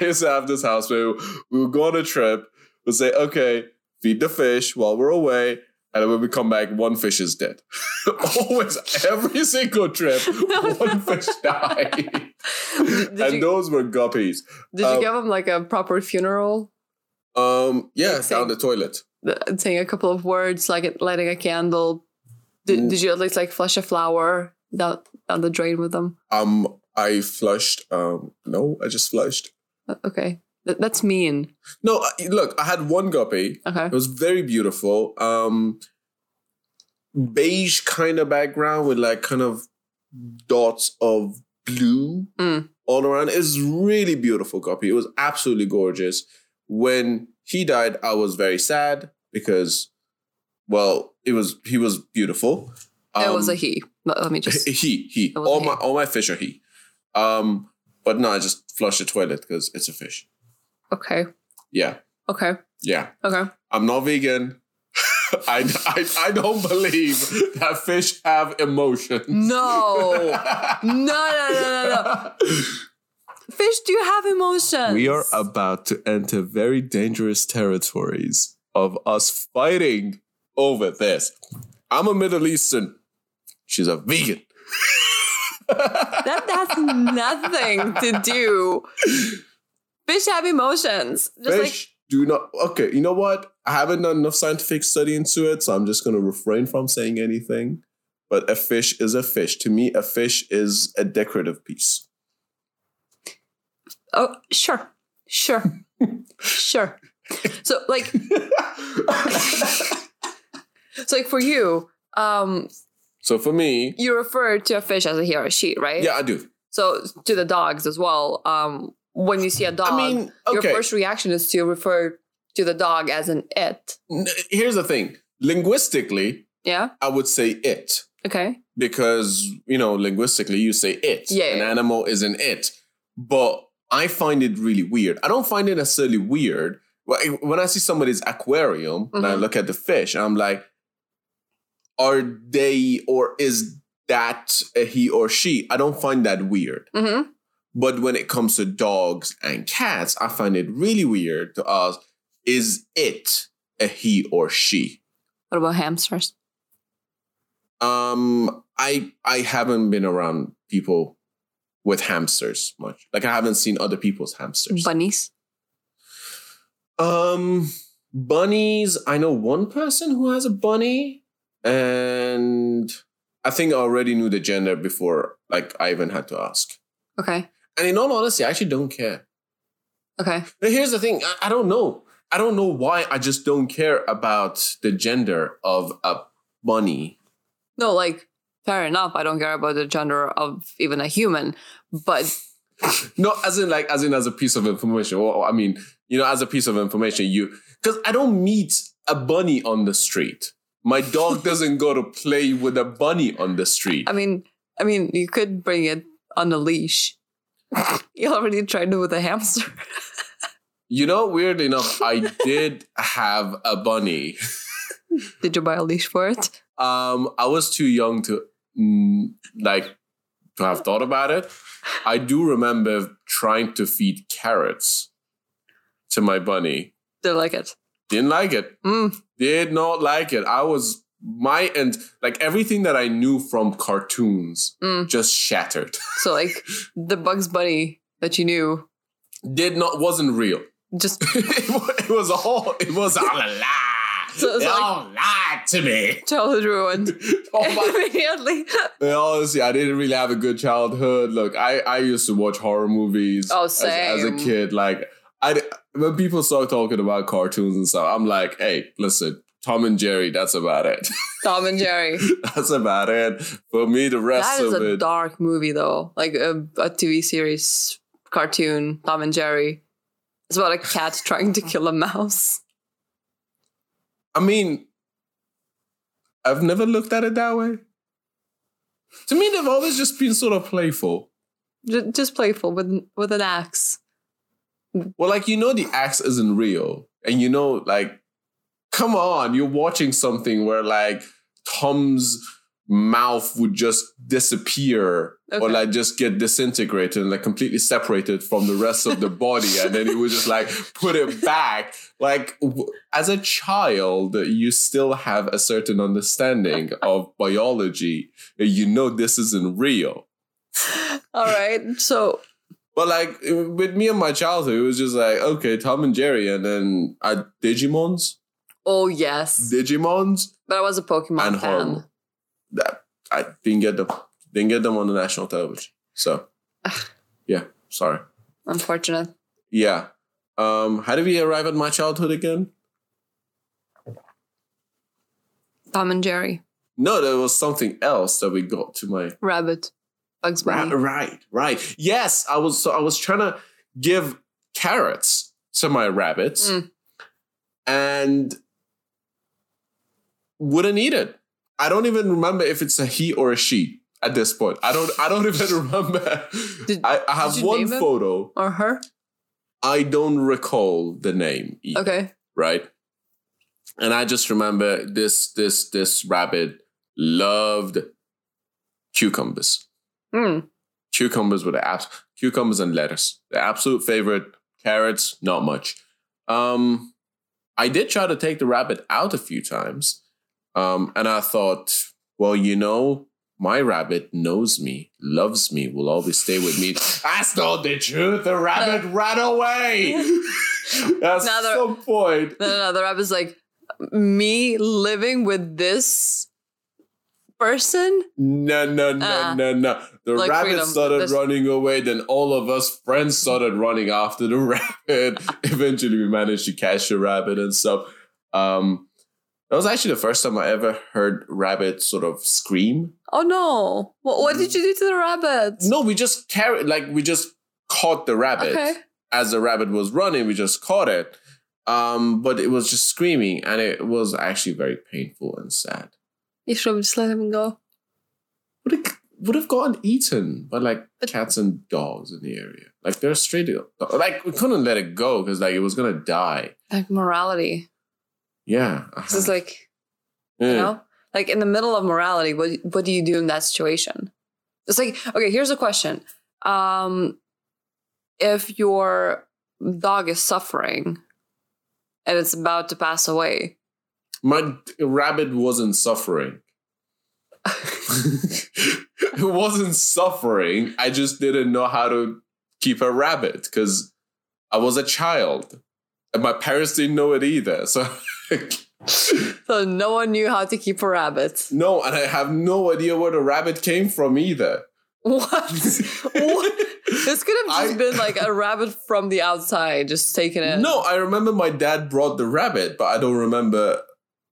I used to have this housemate. We would go on a trip, we'd say, okay, feed the fish while we're away. And when we come back, one fish is dead. [LAUGHS] Always, every single trip, [LAUGHS] one fish died. Did, did and you, those were guppies. did you um, give them like a proper funeral? Um, yeah, Like saying- down the toilet. Saying a couple of words, like lighting a candle. Did, Mm. did you at least like flush a flower down, down the drain with them? Um, I flushed. Um, no, I just flushed. Uh, Okay. Th- that's mean. No, I- look, I had one guppy. Okay. It was very beautiful. Um, beige kind of background with like kind of dots of blue Mm. all around. It's really beautiful guppy. It was absolutely gorgeous. When he died, I was very sad because, well, it was he was beautiful. it was a Um, he. Let let me just. [LAUGHS] he he all my he. all my fish are he um but no i just flush the toilet because it's a fish Okay. yeah Okay. yeah Okay. i'm not vegan [LAUGHS] I, I i don't believe that fish have emotions No. [LAUGHS] No, no, no, no, no. Fish do you have emotions. we are about to enter very dangerous territories of us fighting over this i'm a middle eastern she's a vegan That has [LAUGHS] nothing to do. Fish have emotions. Just fish do not okay you know what i haven't done enough scientific study into it so i'm just going to refrain from saying anything but a fish is a fish to me a fish is a decorative piece oh, sure. Sure. [LAUGHS] sure. So like [LAUGHS] so like for you, um, so for me you refer to a fish as a he or a she, right? yeah i do So to the dogs as well. Um, when you see a dog, i mean your first reaction is to refer to the dog as an it. Here's the thing linguistically Yeah. i would say it Okay. because you know linguistically you say it Yeah, an yeah. animal is an it but i find it really weird i don't find it necessarily weird Wh- when i see somebody's aquarium and i Mhm. look at the fish i'm like are they or is that a he or she i don't find that weird Mm-hmm. But when it comes to dogs and cats i find it really weird to ask is it a he or she What about hamsters? Um, I I haven't been around people with hamsters much. Like I haven't seen other people's hamsters. Bunnies? um, bunnies. I know one person who has a bunny, and I think I already knew the gender before. Like I even had to ask. Okay. And in all honesty, I actually don't care. Okay. But here's the thing: I, I don't know. I don't know why. I just don't care about the gender of a bunny. No, like fair enough. I don't care about the gender of even a human, but [LAUGHS] No, as in like as in as a piece of information. Well, I mean, you know, as a piece of information, you because I don't meet a bunny on the street. My dog [LAUGHS] doesn't go to play with a bunny on the street. I mean, I mean, you could bring it on a leash. [LAUGHS] you already tried it with a hamster. [LAUGHS] You know, weird enough, I did have a bunny. [LAUGHS] Did you buy a leash for it? Um, I was too young to mm, like to have thought about it. I do remember trying to feed carrots to my bunny. Did you like it? Didn't like it. Mm. Did not like it. I was my and like everything that I knew from cartoons Mm. just shattered. [LAUGHS] So like the Bugs Bunny that you knew Did not wasn't real. just [LAUGHS] it, wa- it was all it was all a lie. So it's They like- all lied to me. childhood ruined [LAUGHS] Oh my immediately. Honestly, I didn't really have a good childhood. Look, I, I used to watch horror movies Oh, as, as a kid. Like, I when people start talking about cartoons and stuff, I'm like, hey, listen, Tom and Jerry, that's about it. [LAUGHS] Tom and Jerry. that's about it. For me, the rest That is of a it. dark movie though. Like a, a TV series cartoon, Tom and Jerry. It's about a cat [LAUGHS] trying to kill a mouse. I mean, I've never looked at it that way. To me, they've always just been sort of playful. Just playful with with an axe. Well, like you know, the axe isn't real, and you know, like, come on, you're watching something where like Tom's mouth would just disappear or like just get disintegrated and like completely separated from the rest of the [LAUGHS] body, and then he would just like put it back. Like, w- as a child, you still have a certain understanding [LAUGHS] of biology, you know this isn't real. All right. So But like with me and my childhood, it was just like okay, Tom and Jerry, and then I Digimons, oh yes. Digimons, But I was a Pokemon and fan. horrible. That I didn't get them, didn't get them on the national television. So yeah, sorry. Unfortunate. Yeah. Um, how did we arrive at my childhood again? Tom and Jerry. No, there was something else that we got to my Rabbit. Bugs Right, Bunny. right, right. Yes, I was. So I was trying to give carrots to my rabbits, Mm. and wouldn't eat it. I don't even remember if it's a he or a she at this point. I don't. I don't [LAUGHS] even remember. Did- I, I have one photo. Or her? I don't recall the name. either, Okay. Right. And I just remember this. This. This rabbit loved cucumbers. Hmm. cucumbers were the abs- cucumbers and lettuce. The absolute favorite. Carrots, not much. Um, I did try to take the rabbit out a few times, um, and I thought, well, you know, my rabbit knows me, loves me, will always stay with me. That's not the truth. The rabbit ran away. [LAUGHS] That's at Now the- some point, No, no, no. The rabbit's like, me living with this person? No, no, no, Uh, no, no. The like rabbit freedom. started There's- running away. Then all of us friends started running after the [LAUGHS] rabbit. [LAUGHS] Eventually, we managed to catch the rabbit and stuff. Um, that was actually the first time I ever heard rabbit sort of scream. Oh no. What, what did you do to the rabbit? No, we just carried, like, we just caught the rabbit Okay. as the rabbit was running. We just caught it. Um, but it was just screaming, and it was actually very painful and sad. You should have just let him go. would have would have gotten eaten by like But- cats and dogs in the area. Like they're straight. Like we couldn't let it go because like it was gonna die. Like morality. Yeah. This is like, Yeah. you know? Like in the middle of morality, what what do you do in that situation? It's like, okay, here's a question. Um if your dog is suffering and it's about to pass away, My rabbit wasn't suffering. [LAUGHS] [LAUGHS] it wasn't suffering. I just didn't know how to keep a rabbit because I was a child. And my parents didn't know it either. So [LAUGHS] [LAUGHS] so no one knew how to keep a rabbit. no, and I have no idea where the rabbit came from either. What? what? This could have [LAUGHS] just I- been like a rabbit from the outside, just taken it. No, I remember my dad brought the rabbit, but I don't remember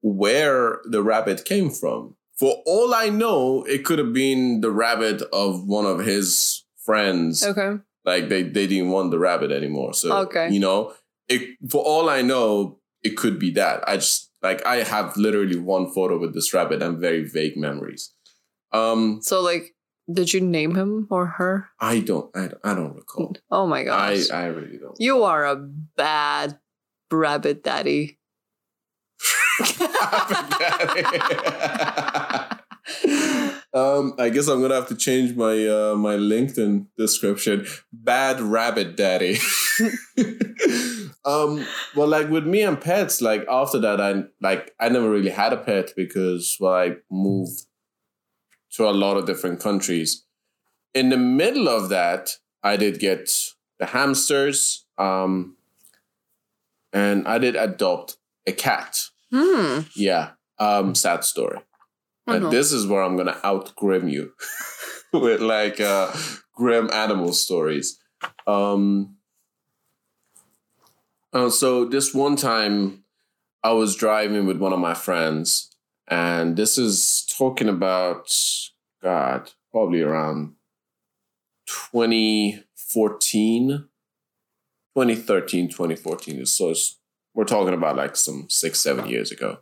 where the rabbit came from. For all I know, it could have been the rabbit of one of his friends. Okay. Like they, they didn't want the rabbit anymore. So Okay. you know, it for all I know, it could be that. I just like I have literally one photo with this rabbit and very vague memories. Um, So like, did you name him or her? I don't I, don't- I don't recall. Oh my I gosh. I really don't. you are a bad rabbit daddy. [LAUGHS] um, I guess I'm gonna have to change my uh, my LinkedIn description. Bad rabbit daddy. [LAUGHS] [LAUGHS] um, well, like with me and pets, like after that, I like I never really had a pet because well, I moved to a lot of different countries. In the middle of that, I did get the hamsters, um, and I did adopt a cat. Hmm. Yeah, um, sad story. Oh, And no. this is where I'm gonna out grim you [LAUGHS] with like uh, grim animal stories. Um, uh, so this one time, I was driving with one of my friends, and this is talking about God, probably around 2014, 2013, 2014. So we're talking about like some six, seven years ago.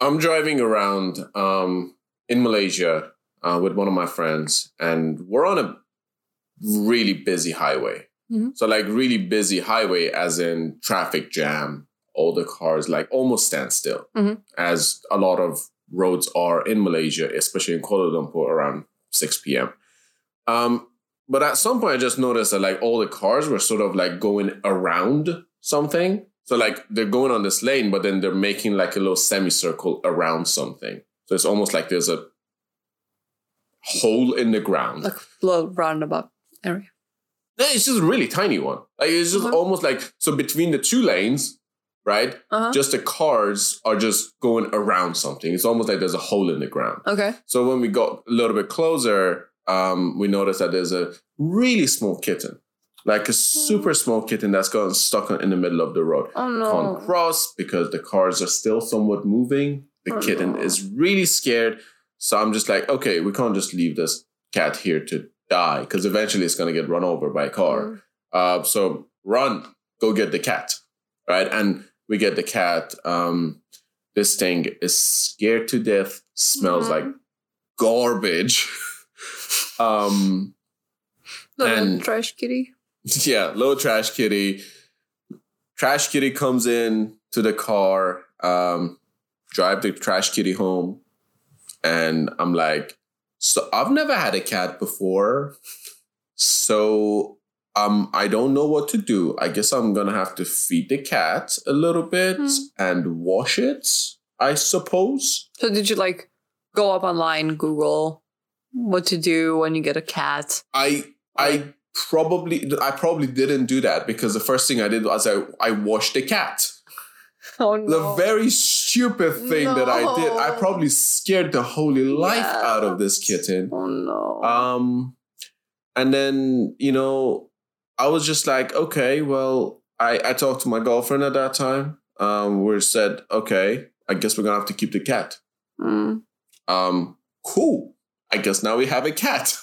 I'm driving around um, in Malaysia uh, with one of my friends, and we're on a really busy highway. Mhm. So, like, really busy highway, as in traffic jam. All the cars like almost stand still, Mhm. as a lot of roads are in Malaysia, especially in Kuala Lumpur around 6 p.m. Um, but at some point, I just noticed that like all the cars were sort of like going around something. So like they're going on this lane, but then they're making like a little semicircle around something. So it's almost like there's a hole in the ground. Like little roundabout area. No, It's just a really tiny one. Like it's just Uh-huh. almost like so between the two lanes, right? Uh-huh. Just the cars are just going around something. It's almost like there's a hole in the ground. okay. So when we got a little bit closer, um, we noticed that there's a really small kitten, like a super small kitten that's gotten stuck in the middle of the road. Oh Can't cross because the cars are still somewhat moving. The Oh, kitten no. is really scared. So I'm just like, okay, we can't just leave this cat here to die because eventually it's going to get run over by a car. Mm. Uh, so run, go get the cat, right? And we get the cat. Um, this thing is scared to death, smells Mhm. like garbage. [LAUGHS] um, Little and- trash kitty. [LAUGHS] yeah, little trash kitty. Trash kitty comes in to the car, um, drive the trash kitty home, and I'm like, so I've never had a cat before, so um, I don't know what to do. I guess I'm gonna have to feed the cat a little bit Hmm. and wash it. I suppose. So did you like go up online, Google what to do when you get a cat? I I probably I probably didn't do that because the first thing I did was I I washed the cat. [LAUGHS] Oh The very stupid thing that I did, I probably scared the holy life out of this kitten. Oh no. Um, and then you know, I was just like, okay, well, I I talked to my girlfriend at that time. Um, we said, okay, I guess we're gonna have to keep the cat. Mm. Um, cool. I guess now we have a cat.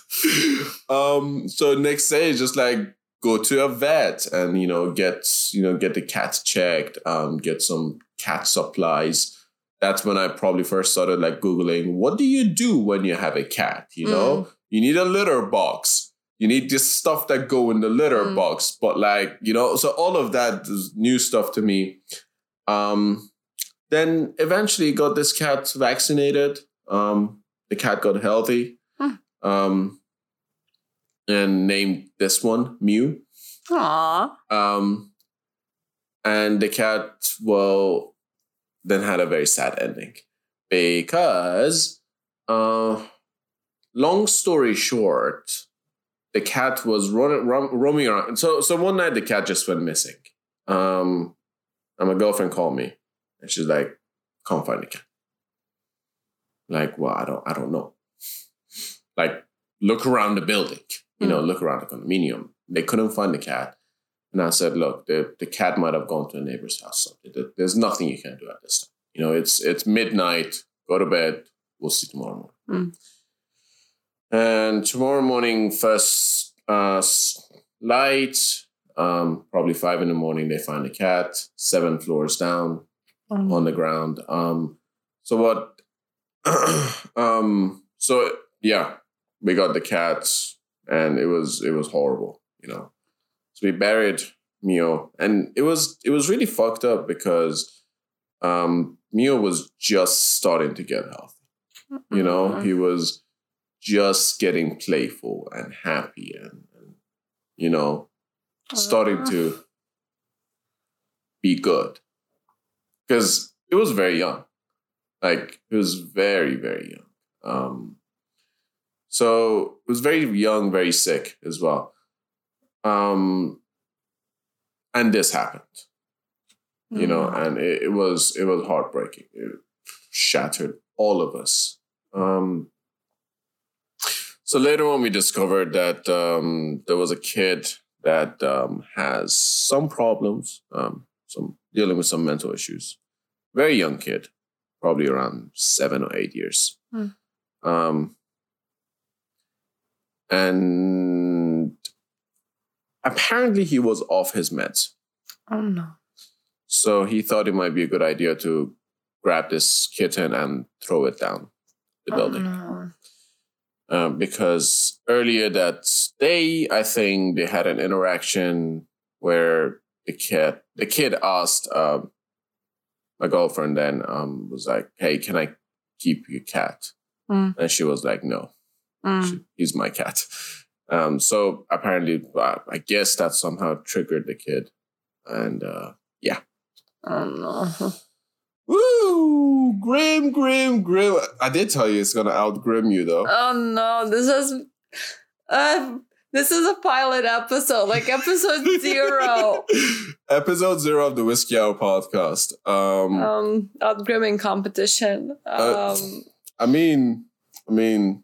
[LAUGHS] um, so next day just like go to a vet and you know get you know get the cat checked, um, get some cat supplies. That's when I probably first started like googling what do you do when you have a cat. You know, you need a litter box. You need this stuff that go in the litter Mm. box. But like you know, so all of that is new stuff to me. Um, then eventually got this cat vaccinated. Um, the cat got healthy. Hmm. And named this one Mew. Aw. Um, and the cat, well, then had a very sad ending because, uh, long story short, the cat was roaming around. So, so one night the cat just went missing. Um, and my girlfriend called me, and she's like, "Can't find the cat." Like, well, I don't, I don't know. Like, look around the building. You know, look around the condominium. They couldn't find the cat. And I said, look, the, the cat might have gone to a neighbor's house. Something. There's nothing you can do at this time. You know, it's it's midnight. Go to bed. We'll see tomorrow morning. And tomorrow morning, first uh, light, um, probably five in the morning, they find the cat seven floors down Oh, on the ground. Um, so what? [CLEARS THROAT] um, so yeah, we got the cats, and it was it was horrible, you know. So we buried Mio, and it was it was really fucked up because um, Mio was just starting to get healthy. You know, Mhm. he was just getting playful and happy, and, and you know, starting to be good because it was very young. Like it was very very young. Um, so was very young, very sick as well. Um, and this happened, you know, Mm. and it, it was it was heartbreaking. It shattered all of us. Um, so later on, we discovered that um, there was a kid that um, has some problems, um, some dealing with some mental issues. Very young kid, probably around seven or eight years. Hmm. Um, and apparently, he was off his meds. Oh no. So he thought it might be a good idea to grab this kitten and throw it down the building. Oh, no. Um, because earlier that day, I think they had an interaction where the kid the kid asked um, my girlfriend then um, was like, "Hey, can I keep your cat?" Mm. And she was like, "No, Mm. he's my cat." Um, so apparently, uh, I guess that somehow triggered the kid, and uh, yeah. Oh no. [LAUGHS] woo, grim, grim, grim. I did tell you it's gonna outgrim you though. Oh no. This is uh this is a pilot episode, like episode [LAUGHS] zero. Episode zero of the Whiskey Hour podcast. Um, Um outgrimming competition. Uh, Um I mean, I mean,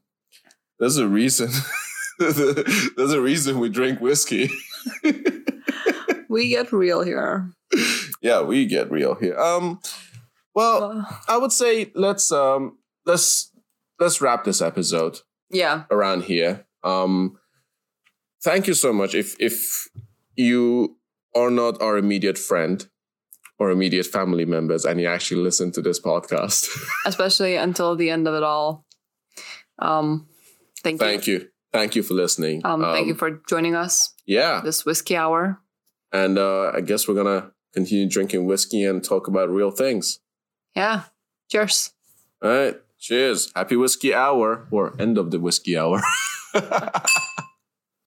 there's a reason. [LAUGHS] there's a reason we drink whiskey. [LAUGHS] we get real here. yeah, we get real here. Um, well, Uh, I would say let's um let's let's wrap this episode yeah. around here. Um, thank you so much. If if you are not our immediate friend or immediate family members, and you actually listen to this podcast, [LAUGHS] Especially until the end of it all. Um thank you. thank you, thank you for listening. Um, thank you for joining us Yeah, this whiskey hour. and uh, I guess we're gonna continue drinking whiskey and talk about real things. Yeah. Cheers. All right, cheers, happy whiskey hour or end of the whiskey hour. [LAUGHS]